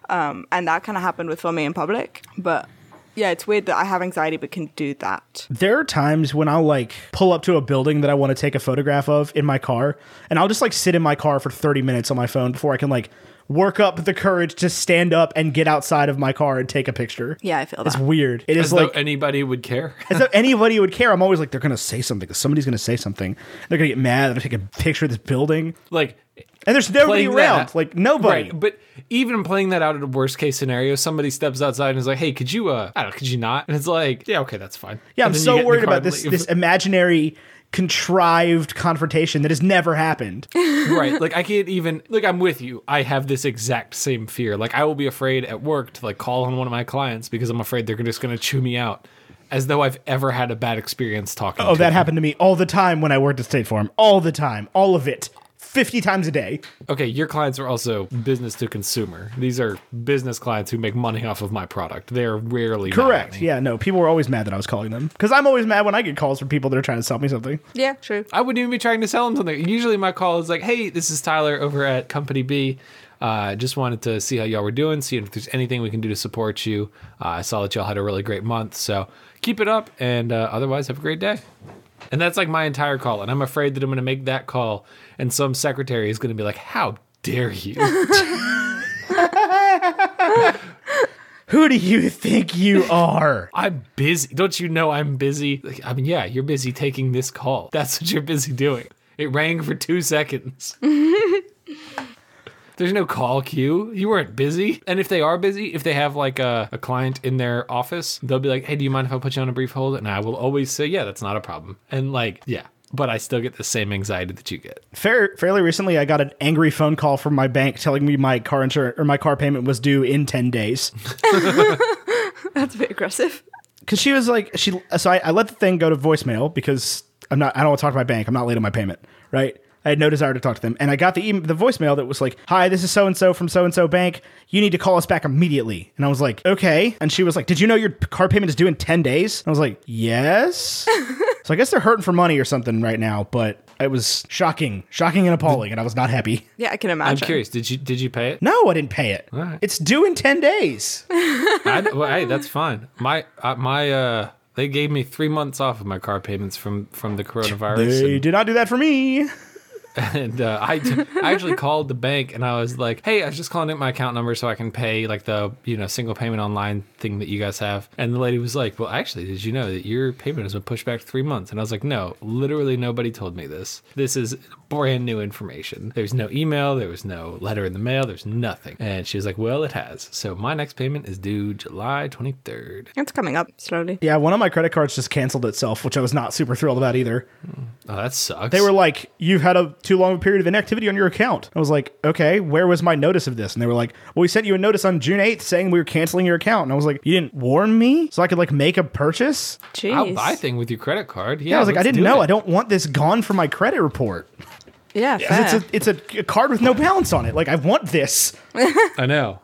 Um, and that kind of happened with filming in public. But yeah, it's weird that I have anxiety but can do that. There are times when I'll like pull up to a building that I want to take a photograph of in my car, and I'll just like sit in my car for 30 minutes on my phone before I can like work up the courage to stand up and get outside of my car and take a picture. Yeah, I feel It's weird. It As is like anybody would care. *laughs* as though *laughs* anybody would care. I'm always like, they're gonna say something. Somebody's gonna say something. They're gonna get mad. They're gonna take a picture of this building, like and there's nobody around. that- Like nobody. Right, but even playing that out at a worst case scenario, somebody steps outside and is like, "Hey, could you? uh I don't know, could you not?" And it's like, "Yeah, okay, that's fine." Yeah, I'm And then you so get in the worried about this leave. this *laughs* imaginary contrived confrontation that has never happened. *laughs* right like i can't even like i'm with you i have this exact same fear like i will be afraid at work to like call on one of my clients because i'm afraid they're just going to chew me out as though i've ever had a bad experience talking Oh, that them. happened to me all the time when I worked at State Farm. All the time. All of it. 50 times a day. okay your clients are also business to consumer these are business clients who make money off of my product they're rarely mad at Correct. me. Yeah, no, people were always mad that I was calling them. Because I'm always mad when I get calls from people that are trying to sell me something. Yeah, true. I wouldn't even be trying to sell them something. Usually, my call is like, "Hey, this is Tyler over at Company B. Uh, just wanted to see how y'all were doing, see if there's anything we can do to support you. Uh, I saw that y'all had a really great month, so keep it up, and uh, otherwise, have a great day." And that's like my entire call, and I'm afraid that I'm going to make that call, and some secretary is going to be like, "How dare you?" *laughs* *laughs* Who do you think you are? I'm busy. Don't you know I'm busy? I mean, yeah, you're busy taking this call. That's what you're busy doing. It rang for two seconds. *laughs* There's no call queue. You weren't busy. And if they are busy, if they have like a, a client in their office, they'll be like, hey, do you mind if I put you on a brief hold? And I will always say, yeah, that's not a problem. And like, yeah, but I still get the same anxiety that you get. Fair, fairly recently, I got an angry phone call from my bank telling me my car insurance or my car payment was due in 10 days. *laughs* That's a bit aggressive. because she was like she so I, I let the thing go to voicemail because i'm not i don't want to talk to my bank. I'm not late on my payment right? I had no desire to talk to them. And i got the email, the voicemail that was like hi this is so and so from so and so bank. You need to call us back immediately. And i was like okay. And she was like did you know your car payment is due in 10 days? And i was like yes *laughs* so i guess they're hurting for money or something right now but it was shocking shocking and appalling and i was not happy Yeah, I can imagine. I'm curious. Did you did you pay it? no i didn't pay it right. it's due in 10 days *laughs* I, well, hey, that's fine. My uh, my uh, they gave me three months off of my car payments from from the coronavirus. they and- did not do that for me *laughs* and uh, I, I actually *laughs* called the bank and I was like, "Hey, I was just calling in my account number so I can pay like the you know single payment online thing that you guys have." And the lady was like, "Well, actually, did you know that your payment has been pushed back three months?" And I was like, "No, literally nobody told me this. This is brand new information. There's no email, there was no letter in the mail, there's nothing." And she was like, "Well, it has. So my next payment is due July 23rd." It's coming up slowly. Yeah, one of my credit cards just canceled itself, which I was not super thrilled about either. Hmm. Oh, that sucks. They were like, "You've had a too long a period of inactivity on your account." I was like, "Okay, where was my notice of this?" And they were like, "Well, we sent you a notice on June 8th saying we were canceling your account." And I was like, "You didn't warn me so I could like make a purchase?" Jeez. I'll buy thing with your credit card. Yeah, Yeah, I was like, "I didn't know. it." I don't want this gone from my credit report. Yeah, 'Cause fair. It's a it's a, a card with no balance on it. Like I want this." *laughs* I know.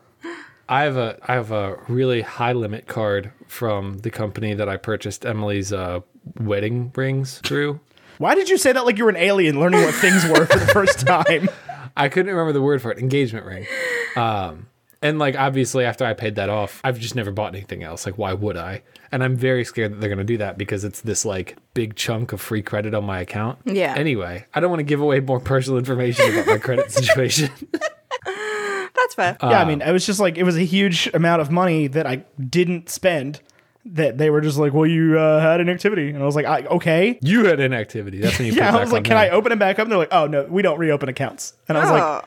I have a I have a really high limit card from the company that I purchased Emily's uh, wedding rings through. Why did you say that like you were an alien learning what things were for the first *laughs* time? I couldn't remember the word for it. Engagement ring. Um, And like obviously after I paid that off, I've just never bought anything else. Like why would I? And I'm very scared that they're going to do that because it's this like big chunk of free credit on my account. Yeah. Anyway, I don't want to give away more personal information about my credit *laughs* situation. That's fair. yeah, I mean, it was just like it was a huge amount of money that I didn't spend. That they were just like, well, you uh, had an activity, and I was like, I, okay. you had inactivity. That's when you *laughs* Yeah, put I was like, can there. I open it back up? And they're like, oh no, we don't reopen accounts. And I was like, oh,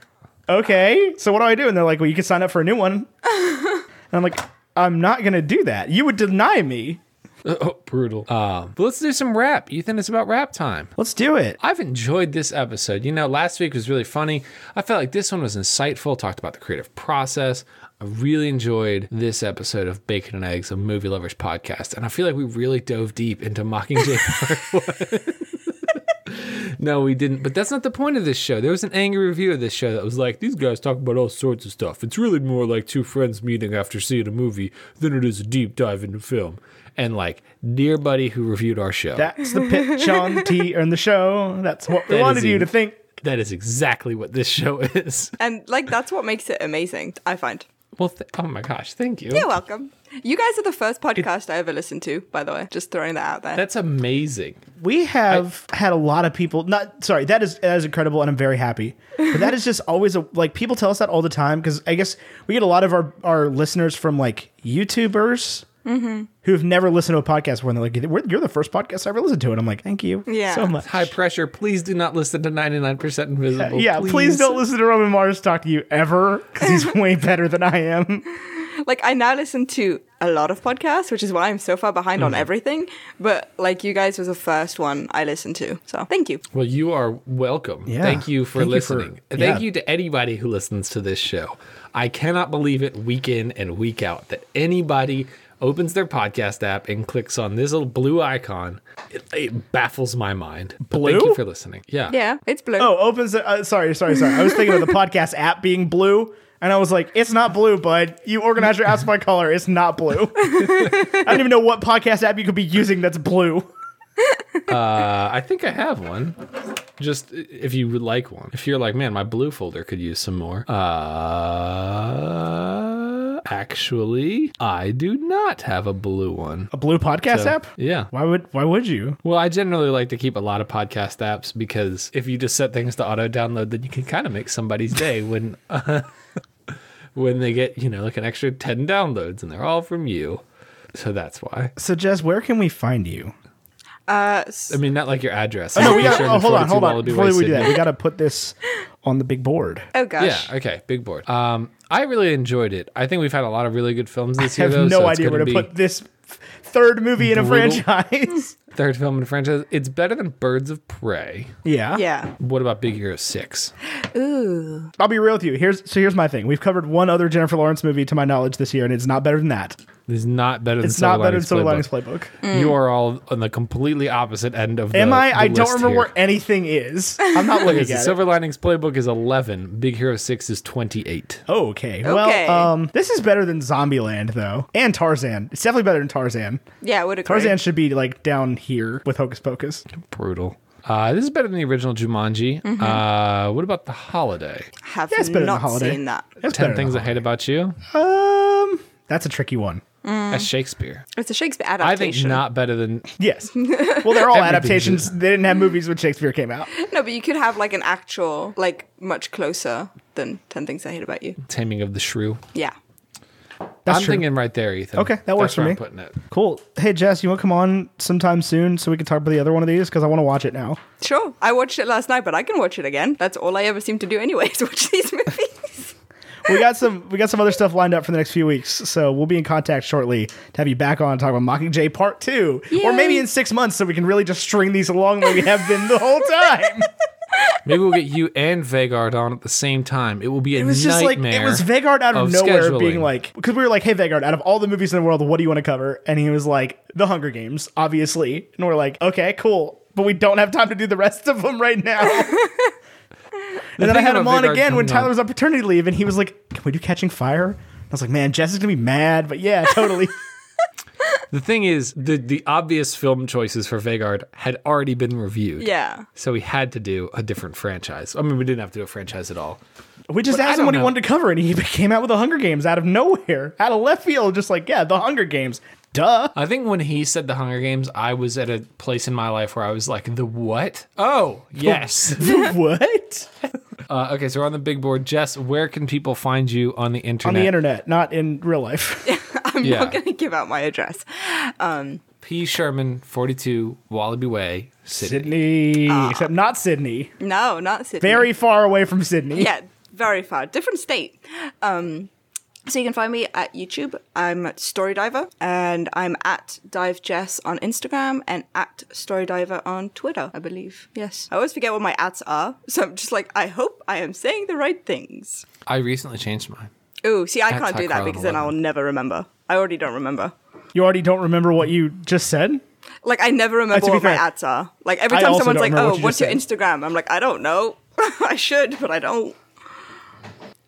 okay, so what do I do? And they're like, well, you can sign up for a new one. *laughs* and I'm like, I'm not gonna do that. You would deny me. Oh, brutal. Um, but let's do some rap. Ethan, it's about rap time. Let's do it. I've enjoyed this episode. You know, last week was really funny. I felt like this one was insightful, talked about the creative process. I really enjoyed this episode of Bacon and Eggs, a movie lovers podcast. And I feel like we really dove deep into Mockingjay Part *laughs* 1. No, we didn't. But that's not the point of this show. There was an angry review of this show that was like, these guys talk about all sorts of stuff. It's really more like two friends meeting after seeing a movie than it is a deep dive into film. And like, dear buddy who reviewed our show. That's the pitch on the t on the show. That's what we That wanted you to think. that is exactly what this show is. and like that's what makes it amazing. I find. Well, th- oh my gosh, thank you. You're welcome. You guys are the first podcast I ever listened to, by the way. Just throwing that out there. That's amazing. We have had a lot of people. Not sorry, that is that is incredible, and I'm very happy. But that is just *laughs* always a like people tell us that all the time because I guess we get a lot of our our listeners from like YouTubers who've never listened to a podcast before, and they're like, "You're the first podcast I ever listened to," and I'm like, "Thank you, Yeah. so much." High pressure. Please do not listen to 99% Invisible. yeah, please. don't listen to Roman Mars talk to you ever because he's *laughs* way better than I am. like I now listen to a lot of podcasts, which is why I'm so far behind Mm-hmm. on everything. But like you guys was the first one I listened to. So thank you. Well, you are welcome. Yeah. Thank you for Thank you for- listening. yeah. Thank you to anybody who listens to this show. I cannot believe it week in and week out that anybody opens their podcast app and clicks on this little blue icon. It, it baffles my mind. But Thank you for listening. Yeah. Yeah, it's blue. Oh, opens. The, uh, sorry, sorry, sorry. I was thinking of the podcast app being blue, and I was like, "It's not blue, bud. You organize your apps by color. It's not blue." *laughs* I don't even know what podcast app you could be using that's blue. Uh, I think I have one. Just if you would like one. If you're like, man, my blue folder could use some more. Uh, actually, I do not have a blue one. A blue podcast So, app? Yeah. Why would Why would you? Well, I generally like to keep a lot of podcast apps because if you just set things to auto download, then you can kind of make somebody's day when *laughs* when they get you know like an extra ten downloads and they're all from you. So that's why. So, Jess, where can we find you? Uh, s- I mean, not like your address. Oh, no, we got. sharing Oh, hold on, hold on. Wallaby Before Way, we do that, we got to put this on the big board. oh gosh. Yeah. Okay. Big board. Um, I really enjoyed it. I think we've had a lot of really good films this I year. have though, no so idea where gonna put this third movie in a franchise. *laughs* third film in the franchise. It's better than Birds of Prey. yeah. Yeah. What about Big Hero Six? Ooh. I'll be real with you. Here's so here's my thing. We've covered one other Jennifer Lawrence movie to my knowledge this year, and it's not better than that. It's not better than It's not better than Silver Linings Linings Playbook. Playbook. You are all on the completely opposite end of the Am I? the I don't remember here. where anything is. *laughs* I'm not looking it's the at Silver. Linings Playbook is 11. Big Hero 6 is 28. Oh, okay. Okay. Well, um, this is better than Zombieland though, and Tarzan. It's definitely better than Tarzan. Yeah, I would agree. Tarzan should be like down here with Hocus Pocus. Brutal. Uh, this is better than the original Jumanji. Mm-hmm. Uh, what about The Holiday? Have Yeah, it's better than not Holiday. seen that. That's 10 Things I Hate About You? Um, that's a tricky one. That's Shakespeare. It's a Shakespeare adaptation. I think adaptation. not better than. Yes. *laughs* Well, they're all Everything's adaptations. They didn't have movies when Shakespeare came out. No, but you could have like an actual, like much closer than Ten Things I Hate About You. Taming of the Shrew. Yeah. That's I'm true. thinking right there, Ethan. Okay, that works That's for where me. I'm putting it. Cool. Hey, Jess, you want to come on sometime soon so we can talk about the other one of these? Because I want to watch it now. Sure. I watched it last night, but I can watch it again. That's all I ever seem to do anyway, is *laughs* watch these movies. We got some we got some other stuff lined up for the next few weeks, so we'll be in contact shortly to have you back on and talk about Mockingjay Part Two, or maybe in six months, so we can really just string these along like we have been the whole time. *laughs* Maybe we'll get you and Vegard on at the same time. It will be a It was just like nightmare. it was Vegard out of, of nowhere scheduling. being like because we were like, hey Vegard, out of all the movies in the world, what do you want to cover? And he was like, The Hunger Games, obviously, and we're like, okay, cool, but we don't have time to do the rest of them right now. *laughs* and then I had him on again when coming on- Tyler was on paternity leave, and he was like, can we do Catching Fire? I was like, man, Jess is gonna be mad, but yeah, totally. *laughs* *laughs* The thing is, the the obvious film choices for Vegard had already been reviewed. Yeah. So we had to do a different franchise. I mean, we didn't have to do a franchise at all. We just But I asked him don't what he know. wanted to cover, and he *laughs* came out with the Hunger Games out of nowhere, out of left field, just like, yeah, the Hunger Games. Duh. I think when he said the Hunger Games, I was at a place in my life where I was like, the what? Oh, *laughs* yes. The what? *laughs* uh, okay, so we're on the big board. Jess, where can people find you on the internet? On the internet, not in real life. *laughs* I'm Yeah. not going to give out my address. P. Sherman, 42 Wallaby Way, Sydney. Sydney, except not Sydney. No, not Sydney. Very far away from Sydney. yeah, very far. Different state. Um, so you can find me at YouTube. I'm at Storydiver, and I'm at Dive Jess on Instagram and at Storydiver on Twitter, I believe. Yes. I always forget what my ats are, so I'm just like, I hope I am saying the right things. I recently changed mine. Ooh, see, I At can't do that Tycarlin because then I'll never remember. I already don't remember. You already don't remember what you just said? Like I never uh, remember to be what my ads are. Like every time someone's like, "Oh, what you what's your just Instagram?" I'm like, "I don't know. *laughs* I should, but I don't."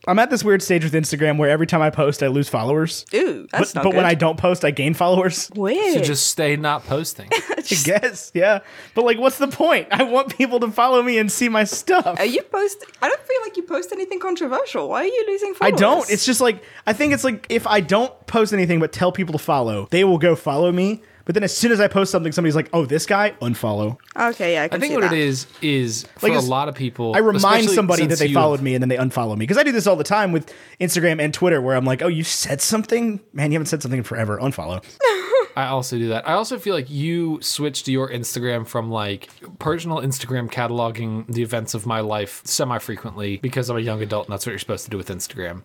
I'm at this weird stage with Instagram where every time I post, I lose followers. Ooh, that's But, not but good. when I don't post, I gain followers. *laughs* weird. So just stay not posting. *laughs* I guess, yeah. But like, what's the point? I want people to follow me and see my stuff. Are you post? I don't feel like you post anything controversial. Why are you losing followers? I don't. It's just like I think it's like if I don't post anything but tell people to follow, they will go follow me. But then as soon as I post something, somebody's like, "Oh, this guy, unfollow." okay. Yeah, I I think see what that. it is is for Like, a lot of people. I remind somebody that they you- followed me and then they unfollow me because I do this all the time with Instagram and Twitter, where I'm like, "Oh, you said something, man. You haven't said something in forever. Unfollow." *laughs* I also do that. I also feel like you switched your Instagram from like personal Instagram cataloging the events of my life semi frequently because I'm a young adult and that's what you're supposed to do with Instagram.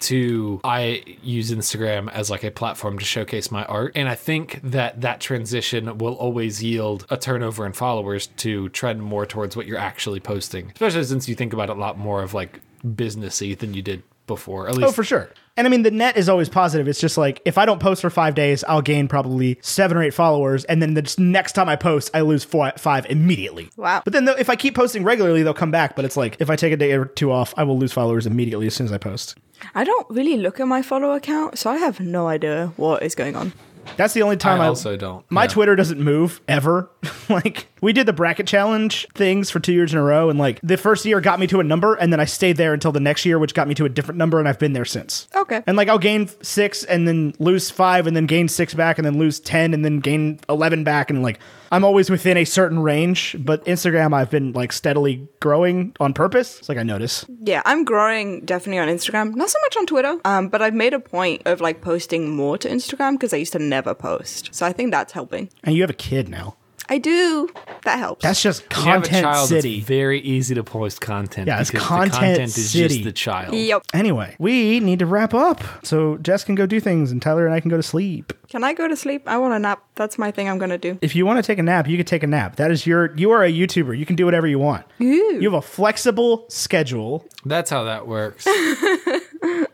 To I use Instagram as like a platform to showcase my art. And I think that that transition will always yield a turnover in followers to trend more towards what you're actually posting, especially since you think about it a lot more of like businessy than you did before. At oh, least Oh, for sure. And I mean, the net is always positive. It's just like if I don't post for five days, I'll gain probably seven or eight followers, and then the next time I post, I lose four, five immediately. Wow. But then though, if I keep posting regularly, they'll come back. But it's like if I take a day or two off, I will lose followers immediately as soon as I post. I don't really look at my follow account, so I have no idea what is going on. That's the only time I I, also don't. My Yeah. Twitter doesn't move ever. *laughs* like we did the bracket challenge things for two years in a row, and like the first year got me to a number, and then I stayed there until the next year, which got me to a different number, and I've been there since. Okay. And like I'll gain six and then lose five and then gain six back and then lose ten and then gain eleven back and like I'm always within a certain range. But Instagram I've been like steadily growing on purpose. It's like I notice. Yeah, I'm growing definitely on Instagram. Not so much on Twitter, um, but I've made a point of like posting more to Instagram because I used to never post. So I think that's helping. And you have a kid now. I do. That helps. That's just When you have a content child, city. It's very easy to post content. Yeah, it's content the content is city. just the child. Yep. Anyway, we need to wrap up so Jess can go do things and Tyler and I can go to sleep. Can I go to sleep? I want a nap. That's my thing I'm going to do. If you want to take a nap, you can take a nap. That is your you are a YouTuber. You can do whatever you want. You have a flexible schedule. That's how that works. *laughs*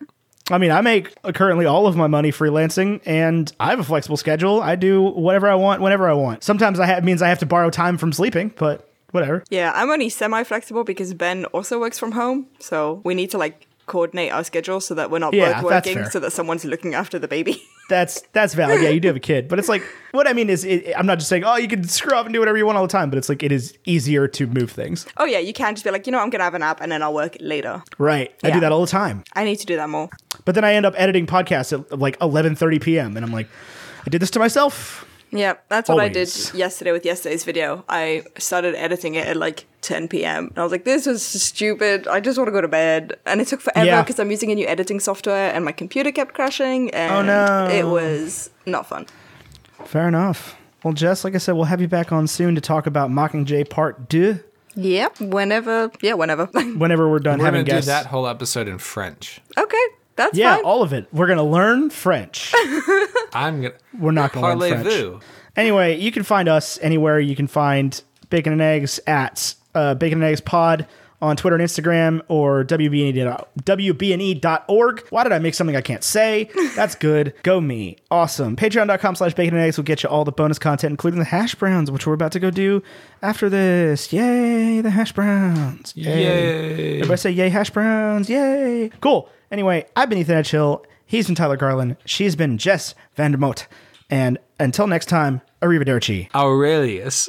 I mean, I make currently all of my money freelancing, and I have a flexible schedule. I do whatever I want, whenever I want. Sometimes I ha- means I have to borrow time from sleeping, but whatever. Yeah, I'm only semi flexible because Ben also works from home. So we need to like coordinate our schedules so that we're not Yeah, both working, so that someone's looking after the baby. *laughs* That's that's valid. Yeah, you do have a kid, but it's like what I mean is, it, I'm not just saying, oh, you can screw up and do whatever you want all the time, but it's like it is easier to move things. oh, yeah, you can just be like, you know, I'm going to have a nap and then I'll work later. Right. I do that all the time, I need to do that more. but then I end up editing podcasts at like 11:30 p.m. and I'm like, I did this to myself. Yeah, that's what I did yesterday with yesterday's video. I started editing it at like 10 p.m. And I was like, this is stupid. I just want to go to bed. And it took forever Yeah. because I'm using a new editing software and my computer kept crashing. Oh, and Oh, no. it was not fun. Fair enough. Well, Jess, like I said, we'll have you back on soon to talk about Mockingjay Part 2 Yeah, whenever. Yeah, whenever. *laughs* whenever we're done We're having gonna do guests. that whole episode in French. okay, that's Yeah, fine. all of it. We're gonna learn French. *laughs* I'm gonna We're not gonna learn French. parlez-vous. Anyway, you can find us anywhere. You can find Bacon and Eggs at uh, Bacon and Eggs Pod on Twitter and Instagram or WBNE, WBNE.org. Why did I make something I can't say? That's *laughs* good. Go me. Awesome. Patreon.com slash bacon and eggs will get you all the bonus content, including the hash browns, which we're about to go do after this. Yay, the hash browns. Yay. Everybody say yay, hash browns. Yay. Cool. Anyway, I've been Ethan Edgehill. He's been Tyler Garland. She's been Jess Vandermoot. And Until next time, arrivederci. Aurelius.